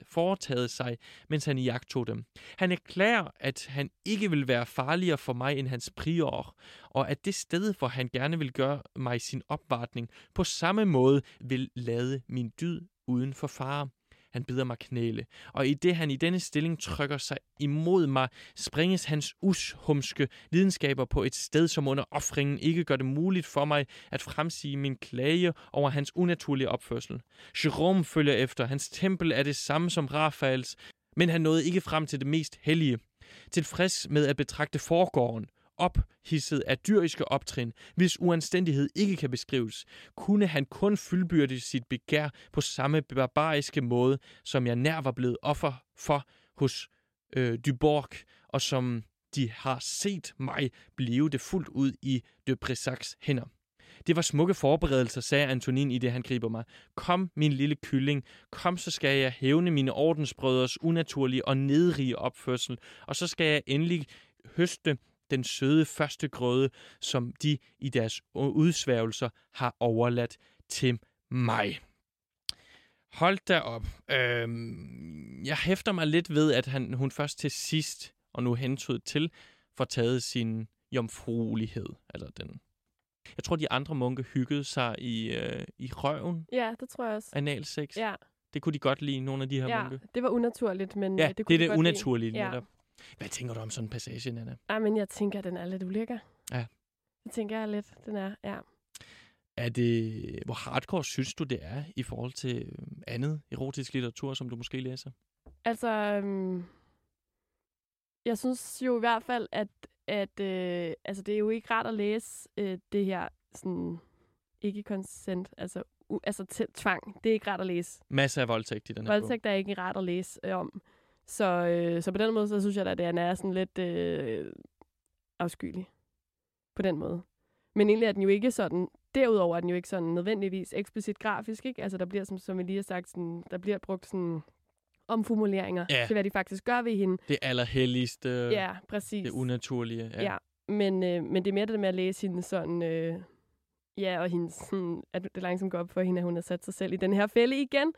foretaget sig, mens han jagtog dem. Han erklærer, at han ikke vil være farligere for mig end hans prior, og at det sted, hvor han gerne vil gøre mig sin opvartning, på samme måde vil lade min dyd uden for fare. Han bider mig knæle, og i det han i denne stilling trykker sig imod mig, springes hans ushumske lidenskaber på et sted, som under offringen ikke gør det muligt for mig at fremsige min klage over hans unaturlige opførsel. Jerome følger efter. Hans tempel er det samme som Rafaels, men han nåede ikke frem til det mest hellige. Tilfreds med at betragte forgården, ophidset af dyriske optrin, hvis uanstændighed ikke kan beskrives, kunne han kun fyldbyrde sit begær på samme barbariske måde, som jeg nær var blevet offer for hos øh, Dyborg, og som de har set mig blive det fuldt ud i de Brissacs hænder. Det var smukke forberedelser, sagde Antonin i det, han griber mig. Kom, min lille kylling. Kom, så skal jeg hævne mine ordensbrødres unaturlige og nedrige opførsel. Og så skal jeg endelig høste den søde første grøde, som de i deres udsværgelser har overladt til mig. Hold da op. Øhm, jeg hæfter mig lidt ved, at han, hun først til sidst, og nu hentyd til, får taget sin jomfruelighed. Altså den. Jeg tror, de andre munke hyggede sig i, øh, i røven. Ja, det tror jeg også. Analsex. Ja. Det kunne de godt lide, nogle af de her ja, munke. det var unaturligt, men ja, øh, det kunne det er de det unaturlige lide. netop. Hvad tænker du om sådan en passage, Nana? Ja, men jeg tænker, at den er lidt ulækker. Ja. Det tænker jeg lidt, den er, ja. Er det, hvor hardcore synes du, det er i forhold til øh, andet erotisk litteratur, som du måske læser? Altså, øhm, jeg synes jo i hvert fald, at, at øh, altså, det er jo ikke rart at læse øh, det her sådan, ikke consent, altså, u, altså tvang. Det er ikke rart at læse. Masser af voldtægt i den her Voldtægt er ikke rart at læse øh, om. Så, øh, så på den måde, så synes jeg at den er sådan lidt øh, afskyelig. På den måde. Men egentlig er den jo ikke sådan, derudover er den jo ikke sådan nødvendigvis eksplicit grafisk, ikke? Altså der bliver, som, som vi lige har sagt, sådan, der bliver brugt sådan omformuleringer ja. til, hvad de faktisk gør ved hende. Det allerhelligste. Ja, præcis. Det unaturlige. Ja, ja. Men, øh, men det er mere det med at læse hende sådan... Øh, ja, og hendes, sådan, at det langsomt går op for hende, at hun har sat sig selv i den her fælde igen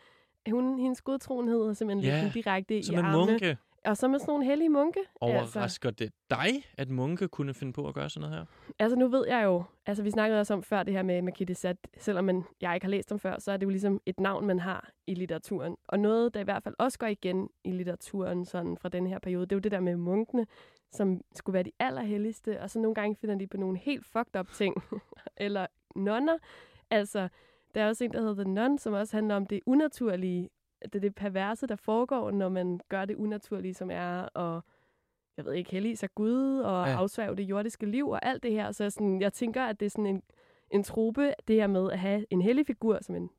hun, hendes godtroenhed er simpelthen ja, lidt direkte som i en armene. munke. Og så med sådan nogle hellige munke. Overrasker altså. det dig, at munke kunne finde på at gøre sådan noget her? Altså nu ved jeg jo, altså vi snakkede også om før det her med Makiti Sat, selvom man, jeg ikke har læst dem før, så er det jo ligesom et navn, man har i litteraturen. Og noget, der i hvert fald også går igen i litteraturen sådan fra den her periode, det er jo det der med munkene, som skulle være de allerhelligste, og så nogle gange finder de på nogle helt fucked up ting. [laughs] Eller nonner. Altså, der er også en, der hedder The Nun, som også handler om det unaturlige, det, det perverse, der foregår, når man gør det unaturlige, som er at, jeg ved ikke, hellige sig Gud og ja. afsværge det jordiske liv og alt det her. Så sådan, jeg tænker, at det er sådan en, en trope, det her med at have en hellig figur som en,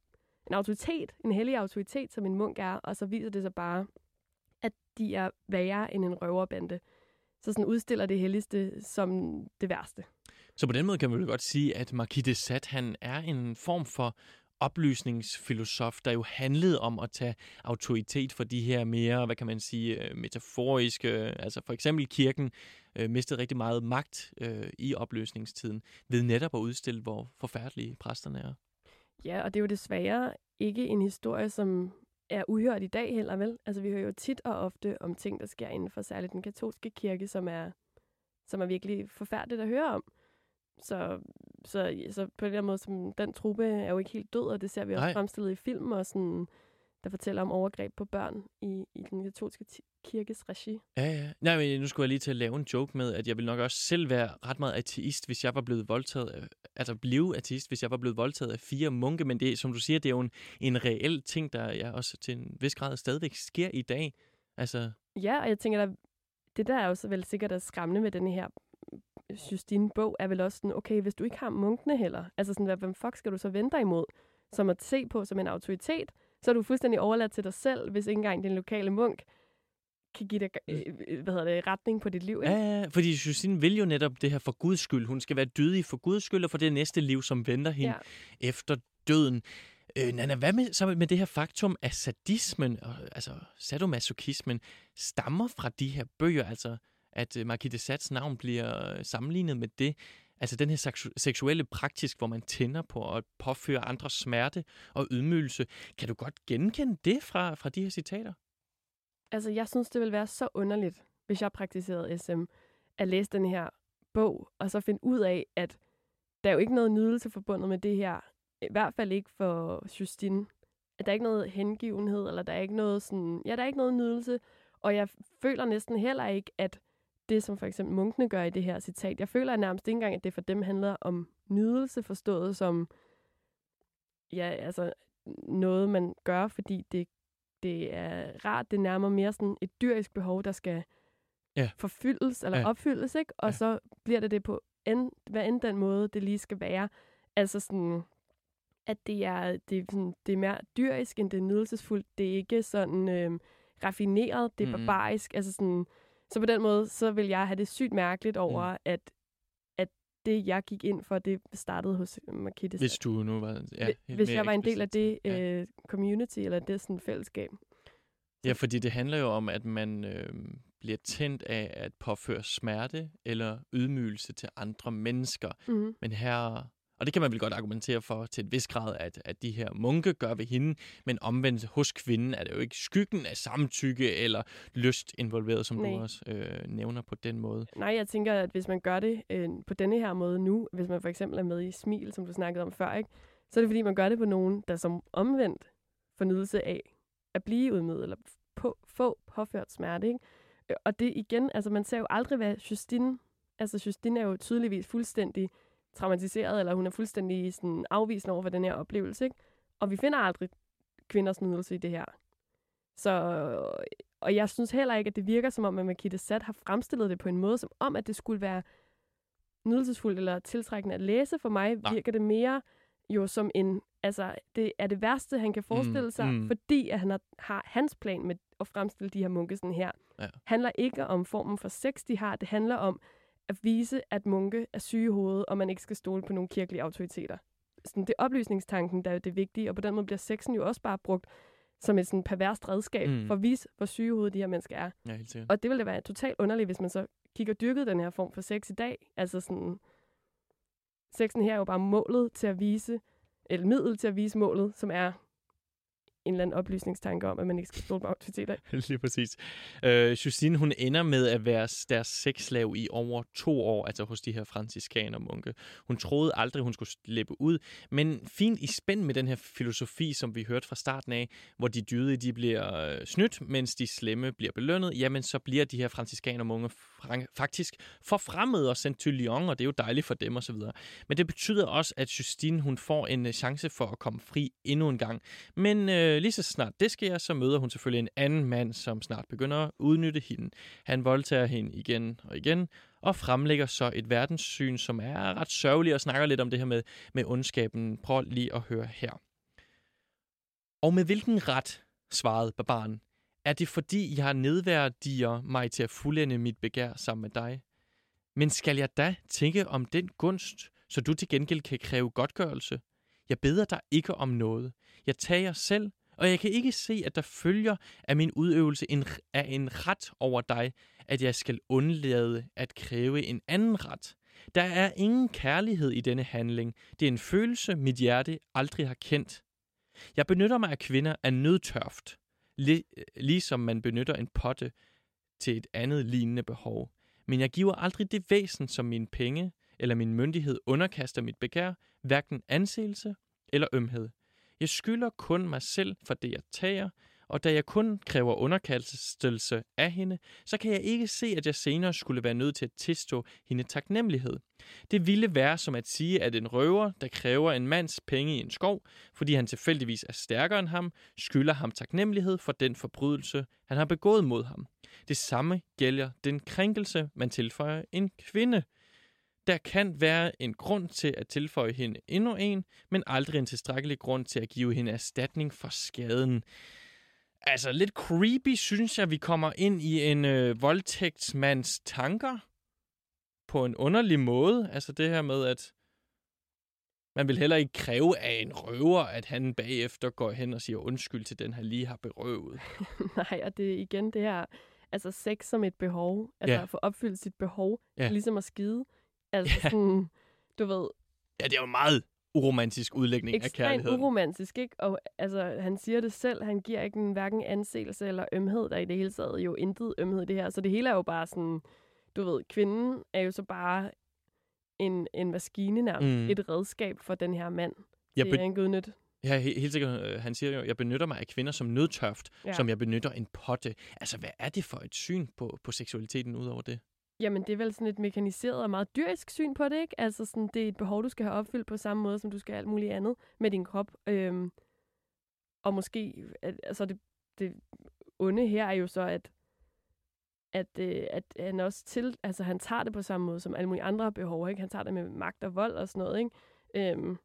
en autoritet, en hellig autoritet, som en munk er, og så viser det sig bare, at de er værre end en røverbande. Så sådan udstiller det helligste som det værste. Så på den måde kan man vel godt sige, at Marquis de Sade, han er en form for oplysningsfilosof, der jo handlede om at tage autoritet for de her mere, hvad kan man sige, øh, metaforiske, øh, altså for eksempel kirken øh, mistede rigtig meget magt øh, i opløsningstiden ved netop at udstille, hvor forfærdelige præsterne er. Ja, og det er jo desværre ikke en historie, som er uhørt i dag heller, vel? Altså vi hører jo tit og ofte om ting, der sker inden for særligt den katolske kirke, som er, som er virkelig forfærdeligt at høre om. Så, så, så på den måde, som den truppe er jo ikke helt død, og det ser vi også Nej. fremstillet i film, og sådan, der fortæller om overgreb på børn i, i den katolske kirkes regi. Ja, ja. Nej, men nu skulle jeg lige til at lave en joke med, at jeg ville nok også selv være ret meget ateist, hvis jeg var blevet voldtaget af, altså blive ateist, hvis jeg var blevet voldtaget af fire munke, men det, som du siger, det er jo en, en reel ting, der ja, også til en vis grad stadigvæk sker i dag. Altså... Ja, og jeg tænker, der, det der er jo så vel sikkert at skræmmende med den her Justine bog er vel også sådan, okay, hvis du ikke har munkene heller, altså sådan, hvad fuck skal du så vente dig imod? Som at se på som en autoritet, så er du fuldstændig overladt til dig selv, hvis ikke engang din lokale munk kan give dig øh, øh, hvad hedder det, retning på dit liv. Ikke? Ja, ja, fordi Justine vil jo netop det her for Guds skyld. Hun skal være dydig for Guds skyld og for det næste liv, som venter hende ja. efter døden. Øh, Nana, hvad med, så med det her faktum, at sadismen, altså sadomasochismen, stammer fra de her bøger? Altså, at øh, Marquis de Sats navn bliver øh, sammenlignet med det. Altså den her seksuelle praktisk, hvor man tænder på at påføre andre smerte og ydmygelse. Kan du godt genkende det fra, fra de her citater? Altså, jeg synes, det vil være så underligt, hvis jeg praktiserede SM, at læse den her bog, og så finde ud af, at der er jo ikke noget nydelse forbundet med det her. I hvert fald ikke for Justine. At der er ikke noget hengivenhed, eller der er ikke noget sådan... Ja, der er ikke noget nydelse. Og jeg føler næsten heller ikke, at det, som for eksempel munkene gør i det her citat, jeg føler nærmest ikke engang, at det for dem handler om nydelse, forstået som ja, altså noget, man gør, fordi det, det er rart. Det nærmer mere sådan et dyrisk behov, der skal ja. forfyldes eller ja. opfyldes, ikke? Og ja. så bliver det det på end, hvad end den måde, det lige skal være. Altså sådan, at det er, det, sådan, det er mere dyrisk, end det er nydelsesfuldt. Det er ikke sådan øh, raffineret, det er mm. barbarisk. Altså sådan, så på den måde, så vil jeg have det sygt mærkeligt over, mm. at, at det, jeg gik ind for, det startede hos Markitte. Hvis du nu var... Ja, Hvis jeg var en del af det ja. uh, community, eller det sådan fællesskab. Ja, fordi det handler jo om, at man øh, bliver tændt af at påføre smerte eller ydmygelse til andre mennesker. Mm. Men her og det kan man vel godt argumentere for til et vis grad, at, at de her munke gør ved hende, men omvendt hos kvinden er det jo ikke skyggen af samtykke eller lyst involveret, som Nej. du også øh, nævner på den måde. Nej, jeg tænker, at hvis man gør det øh, på denne her måde nu, hvis man for eksempel er med i Smil, som du snakkede om før, ikke, så er det fordi, man gør det på nogen, der som omvendt fornydelse af at blive udmødet eller på, få påført smerte. Ikke? Øh, og det igen, altså man ser jo aldrig, hvad Justine, altså Justine er jo tydeligvis fuldstændig traumatiseret, eller hun er fuldstændig sådan, afvisende over for den her oplevelse. Ikke? Og vi finder aldrig kvinders nydelse i det her. Så, og jeg synes heller ikke, at det virker som om, at Makita Sat har fremstillet det på en måde, som om, at det skulle være nydelsesfuldt eller tiltrækkende at læse. For mig Nej. virker det mere jo som en, altså det er det værste, han kan mm, forestille sig, mm. fordi at han har, har hans plan med at fremstille de her munke sådan her, ja. handler ikke om formen for sex, de har. Det handler om, at vise, at munke er syge i hovedet, og man ikke skal stole på nogle kirkelige autoriteter. Sådan, det er oplysningstanken, der er det vigtige, og på den måde bliver sexen jo også bare brugt som et sådan perverst redskab mm. for at vise, hvor syge hovedet de her mennesker er. Ja, helt Og det ville da være totalt underligt, hvis man så kigger dyrket den her form for sex i dag. Altså sådan, sexen her er jo bare målet til at vise, eller middel til at vise målet, som er en eller anden oplysningstanke om, at man ikke skal stole på autoriteter. [laughs] Lige præcis. Øh, Justine, hun ender med at være deres sexslav i over to år, altså hos de her franciskaner munke. Hun troede aldrig, hun skulle slippe ud, men fint i spænd med den her filosofi, som vi hørte fra starten af, hvor de dyde, de bliver øh, snydt, mens de slemme bliver belønnet, jamen så bliver de her franciskaner munke faktisk forfremmet og sendt til Lyon, og det er jo dejligt for dem osv. Men det betyder også, at Justine hun får en øh, chance for at komme fri endnu en gang. Men øh, Øh, lige så snart det sker, så møder hun selvfølgelig en anden mand, som snart begynder at udnytte hende. Han voldtager hende igen og igen, og fremlægger så et verdenssyn, som er ret sørgeligt, og snakker lidt om det her med, med ondskaben. Prøv lige at høre her. Og med hvilken ret, svarede barbaren, er det fordi, jeg nedværdiger mig til at fuldende mit begær sammen med dig? Men skal jeg da tænke om den gunst, så du til gengæld kan kræve godtgørelse? Jeg beder dig ikke om noget. Jeg tager selv, og jeg kan ikke se, at der følger af min udøvelse en, af en ret over dig, at jeg skal undlade at kræve en anden ret. Der er ingen kærlighed i denne handling. Det er en følelse, mit hjerte aldrig har kendt. Jeg benytter mig af kvinder af nødtørft ligesom man benytter en potte til et andet lignende behov. Men jeg giver aldrig det væsen, som min penge eller min myndighed underkaster mit begær, hverken anseelse eller ømhed. Jeg skylder kun mig selv for det, jeg tager, og da jeg kun kræver underkastelse af hende, så kan jeg ikke se, at jeg senere skulle være nødt til at tilstå hende taknemmelighed. Det ville være som at sige, at en røver, der kræver en mands penge i en skov, fordi han tilfældigvis er stærkere end ham, skylder ham taknemmelighed for den forbrydelse, han har begået mod ham. Det samme gælder den krænkelse, man tilføjer en kvinde. Der kan være en grund til at tilføje hende endnu en, men aldrig en tilstrækkelig grund til at give hende erstatning for skaden. Altså, lidt creepy, synes jeg, vi kommer ind i en øh, voldtægtsmands tanker på en underlig måde. Altså det her med, at man vil heller ikke kræve af en røver, at han bagefter går hen og siger undskyld til den, han lige har berøvet. [laughs] Nej, og det er igen det her, altså sex som et behov, altså ja. at få opfyldt sit behov, ja. ligesom at skide. Altså ja. sådan, du ved... Ja, det er jo meget uromantisk udlægning af kærligheden. Ekstremt uromantisk, ikke? Og altså, han siger det selv, han giver ikke en hverken anseelse eller ømhed, der i det hele taget jo intet ømhed i det her. Så det hele er jo bare sådan, du ved, kvinden er jo så bare en, en maskine nærmest, mm. et redskab for den her mand. Jeg det er en gudnyt. Ja, he- helt sikkert. Øh, han siger jo, jeg benytter mig af kvinder som nødtørft, ja. som jeg benytter en potte. Altså, hvad er det for et syn på, på seksualiteten ud over det? Jamen, det er vel sådan et mekaniseret og meget dyrisk syn på det, ikke? Altså, sådan, det er et behov, du skal have opfyldt på samme måde, som du skal alt muligt andet med din krop. Øhm, og måske, altså det, det onde her er jo så, at, at, øh, at han også til, altså han tager det på samme måde som alle mulige andre behov, ikke? Han tager det med magt og vold og sådan noget, ikke? Øhm,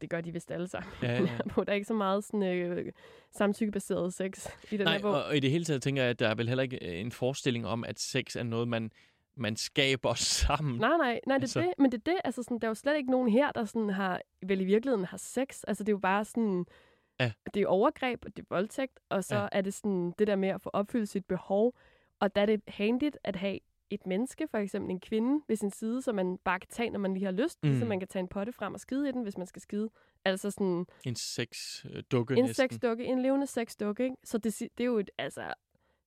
det gør de vist alle sammen. Ja, ja. [laughs] der er ikke så meget sådan, øh, samtykkebaseret sex i den Nej, her bog. Og, og i det hele taget tænker jeg, at der er vel heller ikke øh, en forestilling om, at sex er noget, man, man skaber [laughs] sammen. Nej, nej, nej, det altså. er det. Men det er det, altså sådan, der er jo slet ikke nogen her, der sådan har, vel i virkeligheden har sex. Altså det er jo bare sådan, ja. det er overgreb, og det er voldtægt, og så ja. er det sådan det der med at få opfyldt sit behov. Og der er det handigt at have et menneske, for eksempel en kvinde, ved sin side, som man bare kan tage, når man lige har lyst. Mm. Ligesom man kan tage en potte frem og skide i den, hvis man skal skide. Altså sådan... En sexdukke En sexdukke, en levende sexdukke, ikke? Så det, det er jo et altså,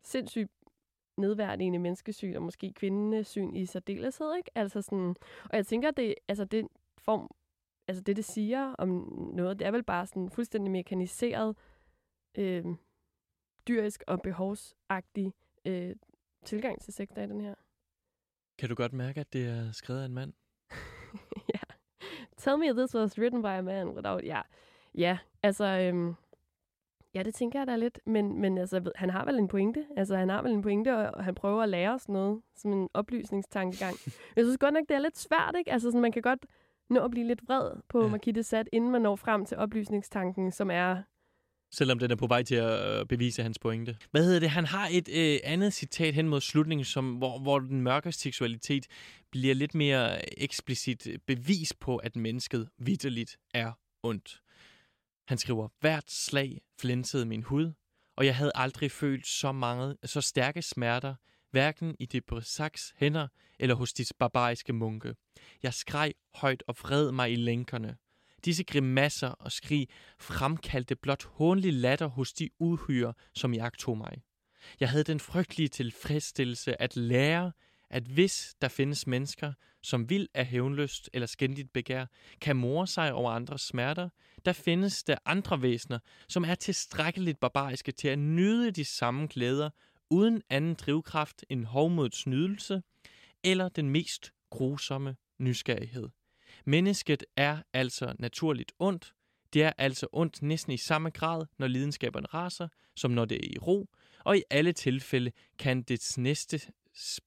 sindssygt nedværdigende menneskesyn, og måske kvindesyn i særdeleshed, ikke? Altså sådan... Og jeg tænker, det, altså det form, altså det, det siger om noget, det er vel bare sådan fuldstændig mekaniseret, øh, dyrisk og behovsagtig øh, tilgang til sex, der er den her. Kan du godt mærke, at det er skrevet af en mand? [laughs] ja. Tell me this was written by a man without... Ja, ja altså... Øhm, ja, det tænker jeg da lidt. Men, men altså, han har vel en pointe. Altså, han har vel en pointe, og han prøver at lære os noget som en oplysningstankegang. [laughs] jeg synes godt nok, det er lidt svært, ikke? Altså, sådan, man kan godt nå at blive lidt vred på ja. Marquis de Sade, inden man når frem til oplysningstanken, som er selvom den er på vej til at øh, bevise hans pointe. Hvad hedder det? Han har et øh, andet citat hen mod slutningen, som, hvor, hvor den mørke seksualitet bliver lidt mere eksplicit bevis på, at mennesket vidderligt er ondt. Han skriver, hvert slag flænsede min hud, og jeg havde aldrig følt så mange, så stærke smerter, hverken i de Brissaks hænder eller hos de barbariske munke. Jeg skreg højt og vred mig i lænkerne. Disse grimasser og skrig fremkaldte blot hånlig latter hos de uhyre, som jeg tog mig. Jeg havde den frygtelige tilfredsstillelse at lære, at hvis der findes mennesker, som vil af hævnlyst eller skændigt begær, kan more sig over andres smerter, der findes der andre væsener, som er tilstrækkeligt barbariske til at nyde de samme glæder, uden anden drivkraft end hovmodets nydelse, eller den mest grusomme nysgerrighed. Mennesket er altså naturligt ondt. Det er altså ondt næsten i samme grad, når lidenskaberne raser, som når det er i ro, og i alle tilfælde kan dets næste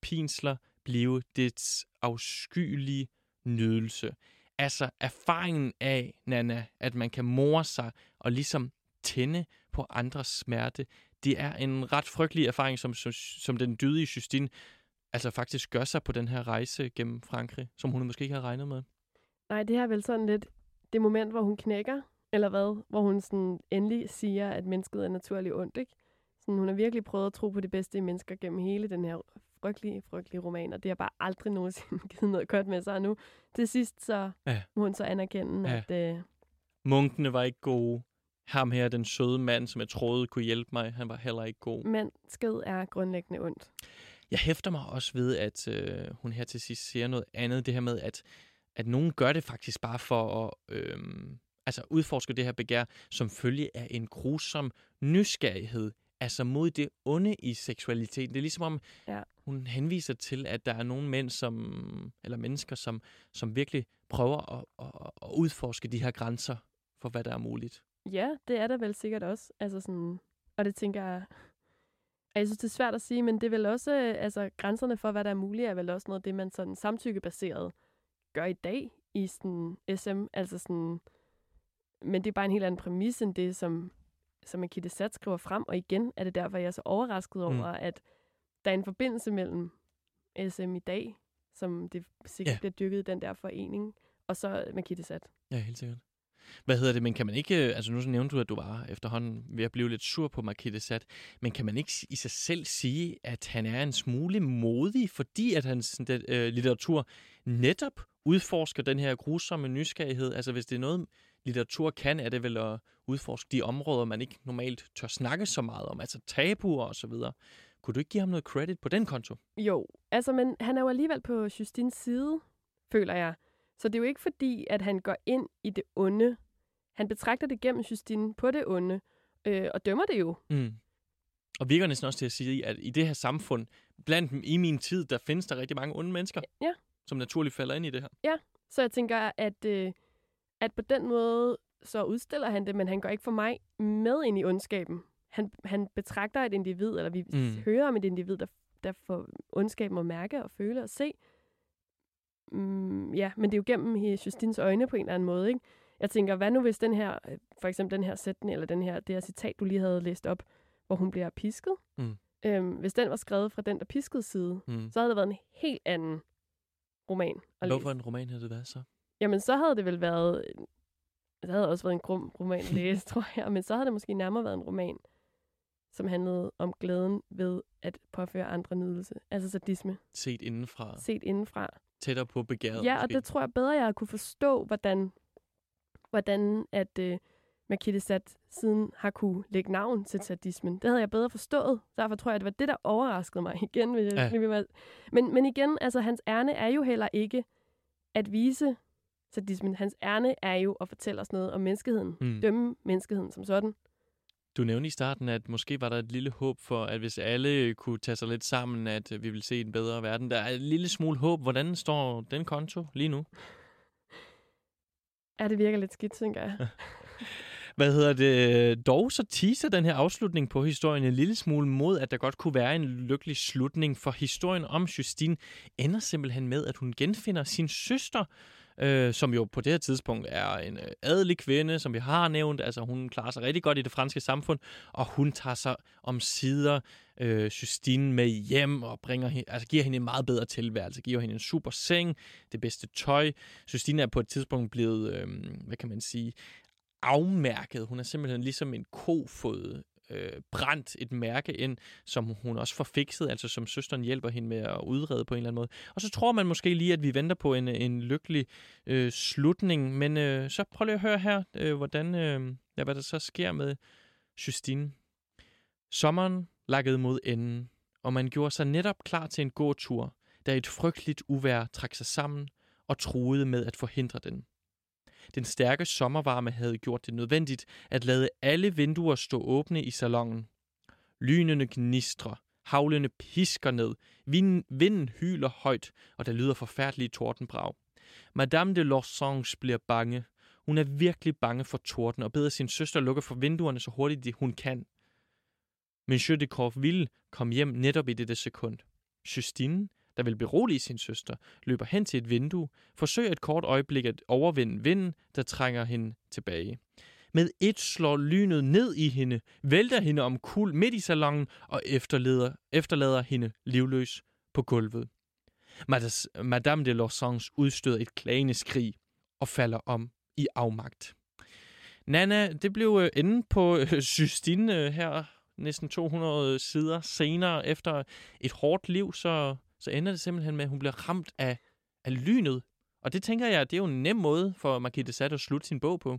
pinsler blive dets afskyelige nydelse. Altså erfaringen af, Nana, at man kan more sig og ligesom tænde på andres smerte, det er en ret frygtelig erfaring, som, som, som den dydige Justine altså faktisk gør sig på den her rejse gennem Frankrig, som hun måske ikke har regnet med. Nej, det her er vel sådan lidt det moment, hvor hun knækker, eller hvad? Hvor hun sådan endelig siger, at mennesket er naturligt ondt, ikke? Sådan, hun har virkelig prøvet at tro på det bedste i mennesker gennem hele den her frygtelige, frygtelige roman, og det har bare aldrig nogensinde [laughs] givet noget godt med sig. Og nu til sidst, så ja. må hun så anerkende, ja. at... Øh, Munkene var ikke gode. Ham her, den søde mand, som jeg troede kunne hjælpe mig, han var heller ikke god. Mennesket er grundlæggende ondt. Jeg hæfter mig også ved, at øh, hun her til sidst siger noget andet. Det her med, at at nogen gør det faktisk bare for at øhm, altså udforske det her begær, som følge af en grusom nysgerrighed, altså mod det onde i seksualiteten. Det er ligesom om, ja. hun henviser til, at der er nogle mænd, som, eller mennesker, som, som virkelig prøver at, at, at udforske de her grænser for, hvad der er muligt. Ja, det er der vel sikkert også. Altså sådan, og det tænker jeg, jeg synes, det er svært at sige, men det er vel også, altså grænserne for, hvad der er muligt, er vel også noget det, man sådan samtykkebaseret gør i dag i sådan SM. Altså sådan, men det er bare en helt anden præmis end det, som, som Akitte Sat skriver frem. Og igen er det derfor, jeg er så overrasket over, mm. at der er en forbindelse mellem SM i dag, som det sikkert ja. bliver dykket i den der forening, og så Makita Sat. Ja, helt sikkert. Hvad hedder det, men kan man ikke, øh, altså nu nævnte du, at du var efterhånden ved at blive lidt sur på Marquette Sat, men kan man ikke i sig selv sige, at han er en smule modig, fordi at hans øh, litteratur netop udforsker den her grusomme nysgerrighed? Altså hvis det er noget, litteratur kan, er det vel at udforske de områder, man ikke normalt tør snakke så meget om, altså tabuer og så videre. Kunne du ikke give ham noget credit på den konto? Jo, altså, men han er jo alligevel på Justins side, føler jeg. Så det er jo ikke fordi, at han går ind i det onde. Han betragter det gennem Justine på det onde, øh, og dømmer det jo. Mm. Og virker næsten også til at sige, at i det her samfund, blandt dem i min tid, der findes der rigtig mange onde mennesker, ja. som naturligt falder ind i det her. Ja, så jeg tænker, at, øh, at på den måde, så udstiller han det, men han går ikke for mig med ind i ondskaben. Han, han betragter et individ, eller vi mm. hører om et individ, der, der får ondskaben at mærke og føle og se. Mm, ja, men det er jo gennem Justins øjne på en eller anden måde, ikke? Jeg tænker, hvad nu hvis den her, øh, for eksempel den her sætning, eller den her, det her citat, du lige havde læst op, hvor hun bliver pisket. Mm. Øhm, hvis den var skrevet fra den, der piskede side, mm. så havde det været en helt anden roman at Hvorfor læse. en roman havde det været så? Jamen, så havde det vel været... Det havde også været en grum roman at læse, [laughs] tror jeg. Men så havde det måske nærmere været en roman, som handlede om glæden ved at påføre andre nydelse. Altså sadisme. Set indenfra. Set indenfra. Tættere på begæret. Ja, måske. og det tror jeg bedre, jeg kunne forstå, hvordan, hvordan at uh, Makita Sat siden har kunne lægge navn til sadismen. Det havde jeg bedre forstået. Derfor tror jeg, at det var det, der overraskede mig igen. Hvis jeg, ja. men, men igen, altså hans ærne er jo heller ikke at vise sadismen. Hans ærne er jo at fortælle os noget om menneskeheden. Mm. Dømme menneskeheden som sådan. Du nævnte i starten, at måske var der et lille håb for, at hvis alle kunne tage sig lidt sammen, at vi vil se en bedre verden. Der er et lille smule håb. Hvordan står den konto lige nu? Ja, det virker lidt skidt, tænker jeg. [laughs] Hvad hedder det? Dog så teaser den her afslutning på historien en lille smule mod, at der godt kunne være en lykkelig slutning, for historien om Justine ender simpelthen med, at hun genfinder sin søster, øh, som jo på det her tidspunkt er en øh, adelig kvinde, som vi har nævnt. Altså hun klarer sig rigtig godt i det franske samfund, og hun tager sig om sider øh, Justine med hjem og bringer, altså giver hende en meget bedre tilværelse, giver hende en super seng, det bedste tøj. Justine er på et tidspunkt blevet, øh, hvad kan man sige, afmærket. Hun er simpelthen ligesom en ko øh, brændt et mærke ind, som hun også får fikset, altså som søsteren hjælper hende med at udrede på en eller anden måde. Og så tror man måske lige, at vi venter på en, en lykkelig øh, slutning, men øh, så prøv lige at høre her, øh, hvordan, øh, ja, hvad der så sker med Justine. Sommeren lakkede mod enden, og man gjorde sig netop klar til en gåtur, da et frygteligt uvær trak sig sammen og truede med at forhindre den. Den stærke sommervarme havde gjort det nødvendigt at lade alle vinduer stå åbne i salongen. Lynene gnistrer, havlene pisker ned, vinden, vinden hyler højt, og der lyder forfærdelige tordenbrag. Madame de Lorsange bliver bange. Hun er virkelig bange for torden og beder sin søster lukke for vinduerne så hurtigt hun kan. Monsieur de Corville kom hjem netop i dette sekund. Justine, der vil berolige sin søster, løber hen til et vindue, forsøger et kort øjeblik at overvinde vinden, der trænger hende tilbage. Med et slår lynet ned i hende, vælter hende om kul midt i salongen og efterlader, efterlader hende livløs på gulvet. Madame de Lausanne udstøder et klagende skrig og falder om i afmagt. Nana, det blev øh, enden på øh, Justine øh, her næsten 200 sider senere. Efter et hårdt liv, så så ender det simpelthen med, at hun bliver ramt af, af lynet. Og det tænker jeg, det er jo en nem måde for Marquis Sade at slutte sin bog på.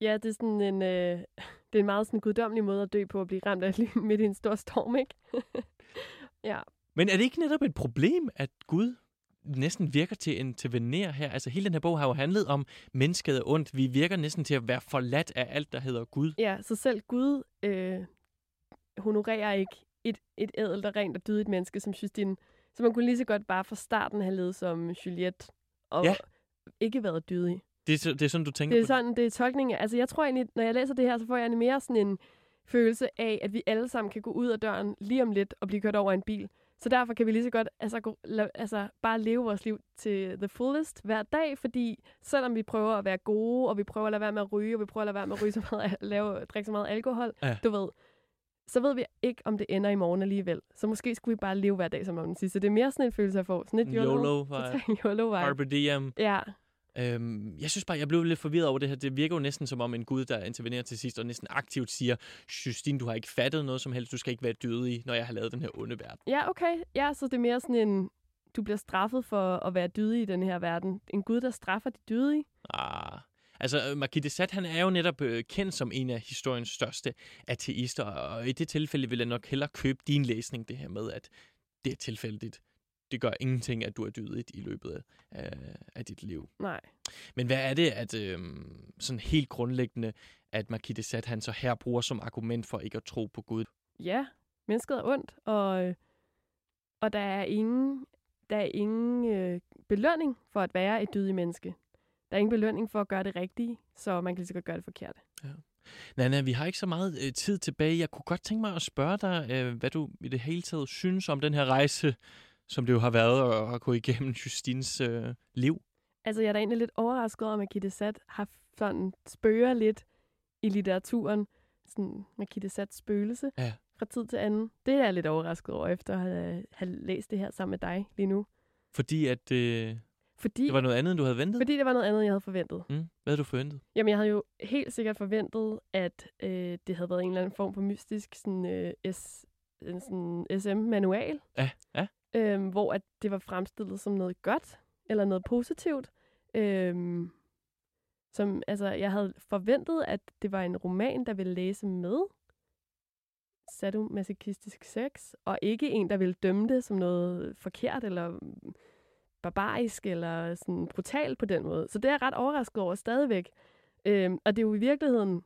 Ja, det er sådan en, øh, [laughs] det er en meget sådan guddommelig måde at dø på, at blive ramt af lyn midt i en stor storm, ikke? [laughs] ja. Men er det ikke netop et problem, at Gud næsten virker til at intervenere her? Altså hele den her bog har jo handlet om mennesket er ondt. Vi virker næsten til at være forladt af alt, der hedder Gud. Ja, så selv Gud øh, honorerer ikke et, et ædelt og rent og dydigt menneske som Justine. Så man kunne lige så godt bare fra starten have levet som Juliette, og ja. ikke været dydig. Det er, det er sådan, du tænker Det er sådan, det er tolkningen. Altså, jeg tror egentlig, når jeg læser det her, så får jeg mere sådan en følelse af, at vi alle sammen kan gå ud af døren lige om lidt og blive kørt over en bil. Så derfor kan vi lige så godt altså, gå, la, altså, bare leve vores liv til the fullest hver dag, fordi selvom vi prøver at være gode, og vi prøver at lade være med at ryge, og vi prøver at lade være med at ryge så meget, [laughs] lave, drikke så meget alkohol, ja. du ved, så ved vi ikke, om det ender i morgen alligevel. Så måske skulle vi bare leve hver dag som om den sidste. Det er mere sådan en følelse, jeg får. Sådan et YOLO. YOLO-vibe. [laughs] YOLO-vibe. Carpe diem. Ja. Øhm, jeg synes bare, jeg blev lidt forvirret over det her. Det virker jo næsten som om en gud, der intervenerer til sidst, og næsten aktivt siger, Justine, du har ikke fattet noget som helst, du skal ikke være dødig, når jeg har lavet den her onde verden. Ja, okay. Ja, så det er mere sådan en, du bliver straffet for at være dydig i den her verden. En gud, der straffer de dydige. Ah, Altså, øh, Marquis de Sade, han er jo netop øh, kendt som en af historiens største ateister, og i det tilfælde vil jeg nok hellere købe din læsning, det her med, at det er tilfældigt. Det gør ingenting, at du er dydigt i løbet af, af dit liv. Nej. Men hvad er det, at øh, sådan helt grundlæggende, at Marquis de Sade, han så her bruger som argument for ikke at tro på Gud? Ja, mennesket er ondt, og, og der er ingen, der er ingen øh, belønning for at være et dydigt menneske. Der er ingen belønning for at gøre det rigtige, så man kan lige så godt gøre det forkerte. Ja. Nana, vi har ikke så meget øh, tid tilbage. Jeg kunne godt tænke mig at spørge dig, øh, hvad du i det hele taget synes om den her rejse, som det jo har været at, gå igennem Justins øh, liv. Altså, jeg er da egentlig lidt overrasket over, at Makita Sat har sådan spørger lidt i litteraturen. Sådan Makita Sats spøgelse ja. fra tid til anden. Det er jeg lidt overrasket over, efter at have, have læst det her sammen med dig lige nu. Fordi at... Øh fordi, det var noget andet, end du havde ventet? Fordi det var noget andet, jeg havde forventet. Mm. Hvad havde du forventet? Jamen, jeg havde jo helt sikkert forventet, at øh, det havde været en eller anden form for mystisk sådan, øh, S, sådan SM-manual. Ja, ja. Øh, hvor at det var fremstillet som noget godt, eller noget positivt. Øh, som, altså, jeg havde forventet, at det var en roman, der ville læse med sadomasochistisk sex, og ikke en, der ville dømme det som noget forkert, eller barbarisk eller sådan brutal på den måde. Så det er jeg ret overrasket over stadigvæk. Øhm, og det er jo i virkeligheden,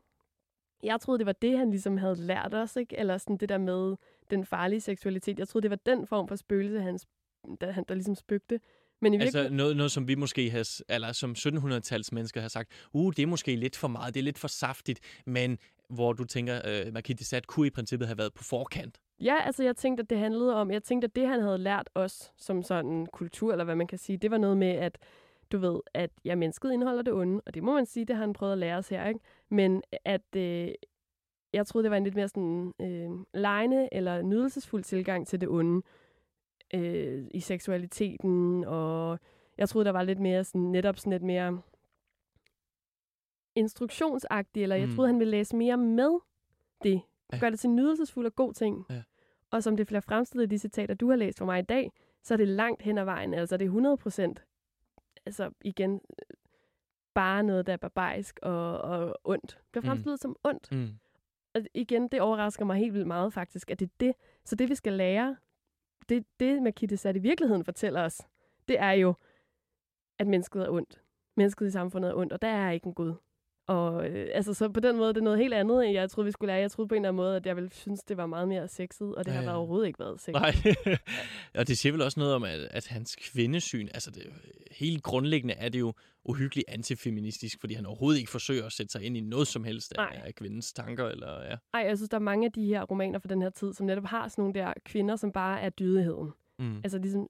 jeg troede, det var det, han ligesom havde lært os, ikke? Eller sådan det der med den farlige seksualitet. Jeg troede, det var den form for spøgelse, han, der, han, der ligesom spøgte. Men i altså noget, noget, som vi måske har, eller som 1700-tals mennesker har sagt, uh, det er måske lidt for meget, det er lidt for saftigt, men hvor du tænker, øh, Marquis de Sade kunne i princippet have været på forkant. Ja, altså jeg tænkte, at det handlede om, jeg tænkte, at det han havde lært os som sådan kultur, eller hvad man kan sige, det var noget med, at du ved, at ja, mennesket indeholder det onde, og det må man sige, det har han prøvet at lære os her, ikke? Men at øh, jeg troede, det var en lidt mere sådan øh, lejende eller nydelsesfuld tilgang til det onde øh, i seksualiteten, og jeg troede, der var lidt mere sådan, netop sådan lidt mere instruktionsagtigt, eller jeg mm. troede, han ville læse mere med det. Ja. Gør det til nydelsesfuld og god ting. Ja. Og som det bliver fremstillet i de citater, du har læst for mig i dag, så er det langt hen ad vejen. Altså det er 100 procent, altså igen, bare noget, der er barbarisk og, og ondt. Det bliver mm. fremstillet mm. som ondt. Mm. Og igen, det overrasker mig helt vildt meget faktisk, at det er det. Så det, vi skal lære, det, det Makita Sat i virkeligheden fortæller os, det er jo, at mennesket er ondt. Mennesket i samfundet er ondt, og der er ikke en Gud. Og øh, altså, så på den måde, det er noget helt andet, end jeg troede, vi skulle lære. Jeg troede på en eller anden måde, at jeg ville synes, det var meget mere sexet, og det ja, har overhovedet ikke været sexet. Nej, [laughs] og det siger vel også noget om, at, at hans kvindesyn, altså det, helt grundlæggende er det jo uhyggeligt antifeministisk, fordi han overhovedet ikke forsøger at sætte sig ind i noget som helst af, af kvindens tanker. Eller, ja. Ej, jeg synes, der er mange af de her romaner fra den her tid, som netop har sådan nogle der kvinder, som bare er dydigheden. Mm. Altså ligesom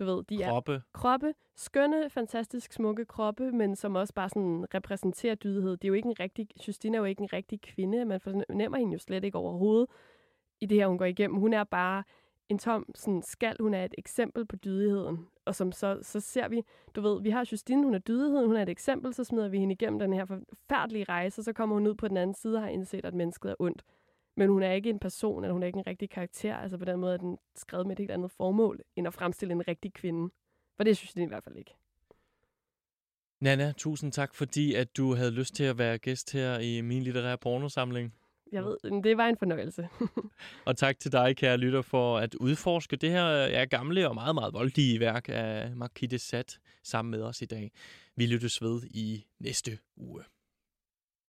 du ved, de kroppe. er kroppe, skønne, fantastisk smukke kroppe, men som også bare sådan repræsenterer dydighed. Det er jo ikke en rigtig, Justine er jo ikke en rigtig kvinde, man fornemmer hende jo slet ikke overhovedet i det her, hun går igennem. Hun er bare en tom sådan, skal, hun er et eksempel på dydigheden. Og som så, så ser vi, du ved, vi har Justine, hun er dydigheden, hun er et eksempel, så smider vi hende igennem den her forfærdelige rejse, og så kommer hun ud på den anden side og har indset, at mennesket er ondt. Men hun er ikke en person, eller hun er ikke en rigtig karakter. Altså på den måde er den skrevet med et helt andet formål, end at fremstille en rigtig kvinde. For det synes jeg i hvert fald ikke. Nana, tusind tak, fordi at du havde lyst til at være gæst her i min litterære pornosamling. Jeg ved, det var en fornøjelse. [laughs] og tak til dig, kære lytter, for at udforske det her er gamle og meget, meget voldelige værk af Marquis de Sade sammen med os i dag. Vi lyttes ved i næste uge.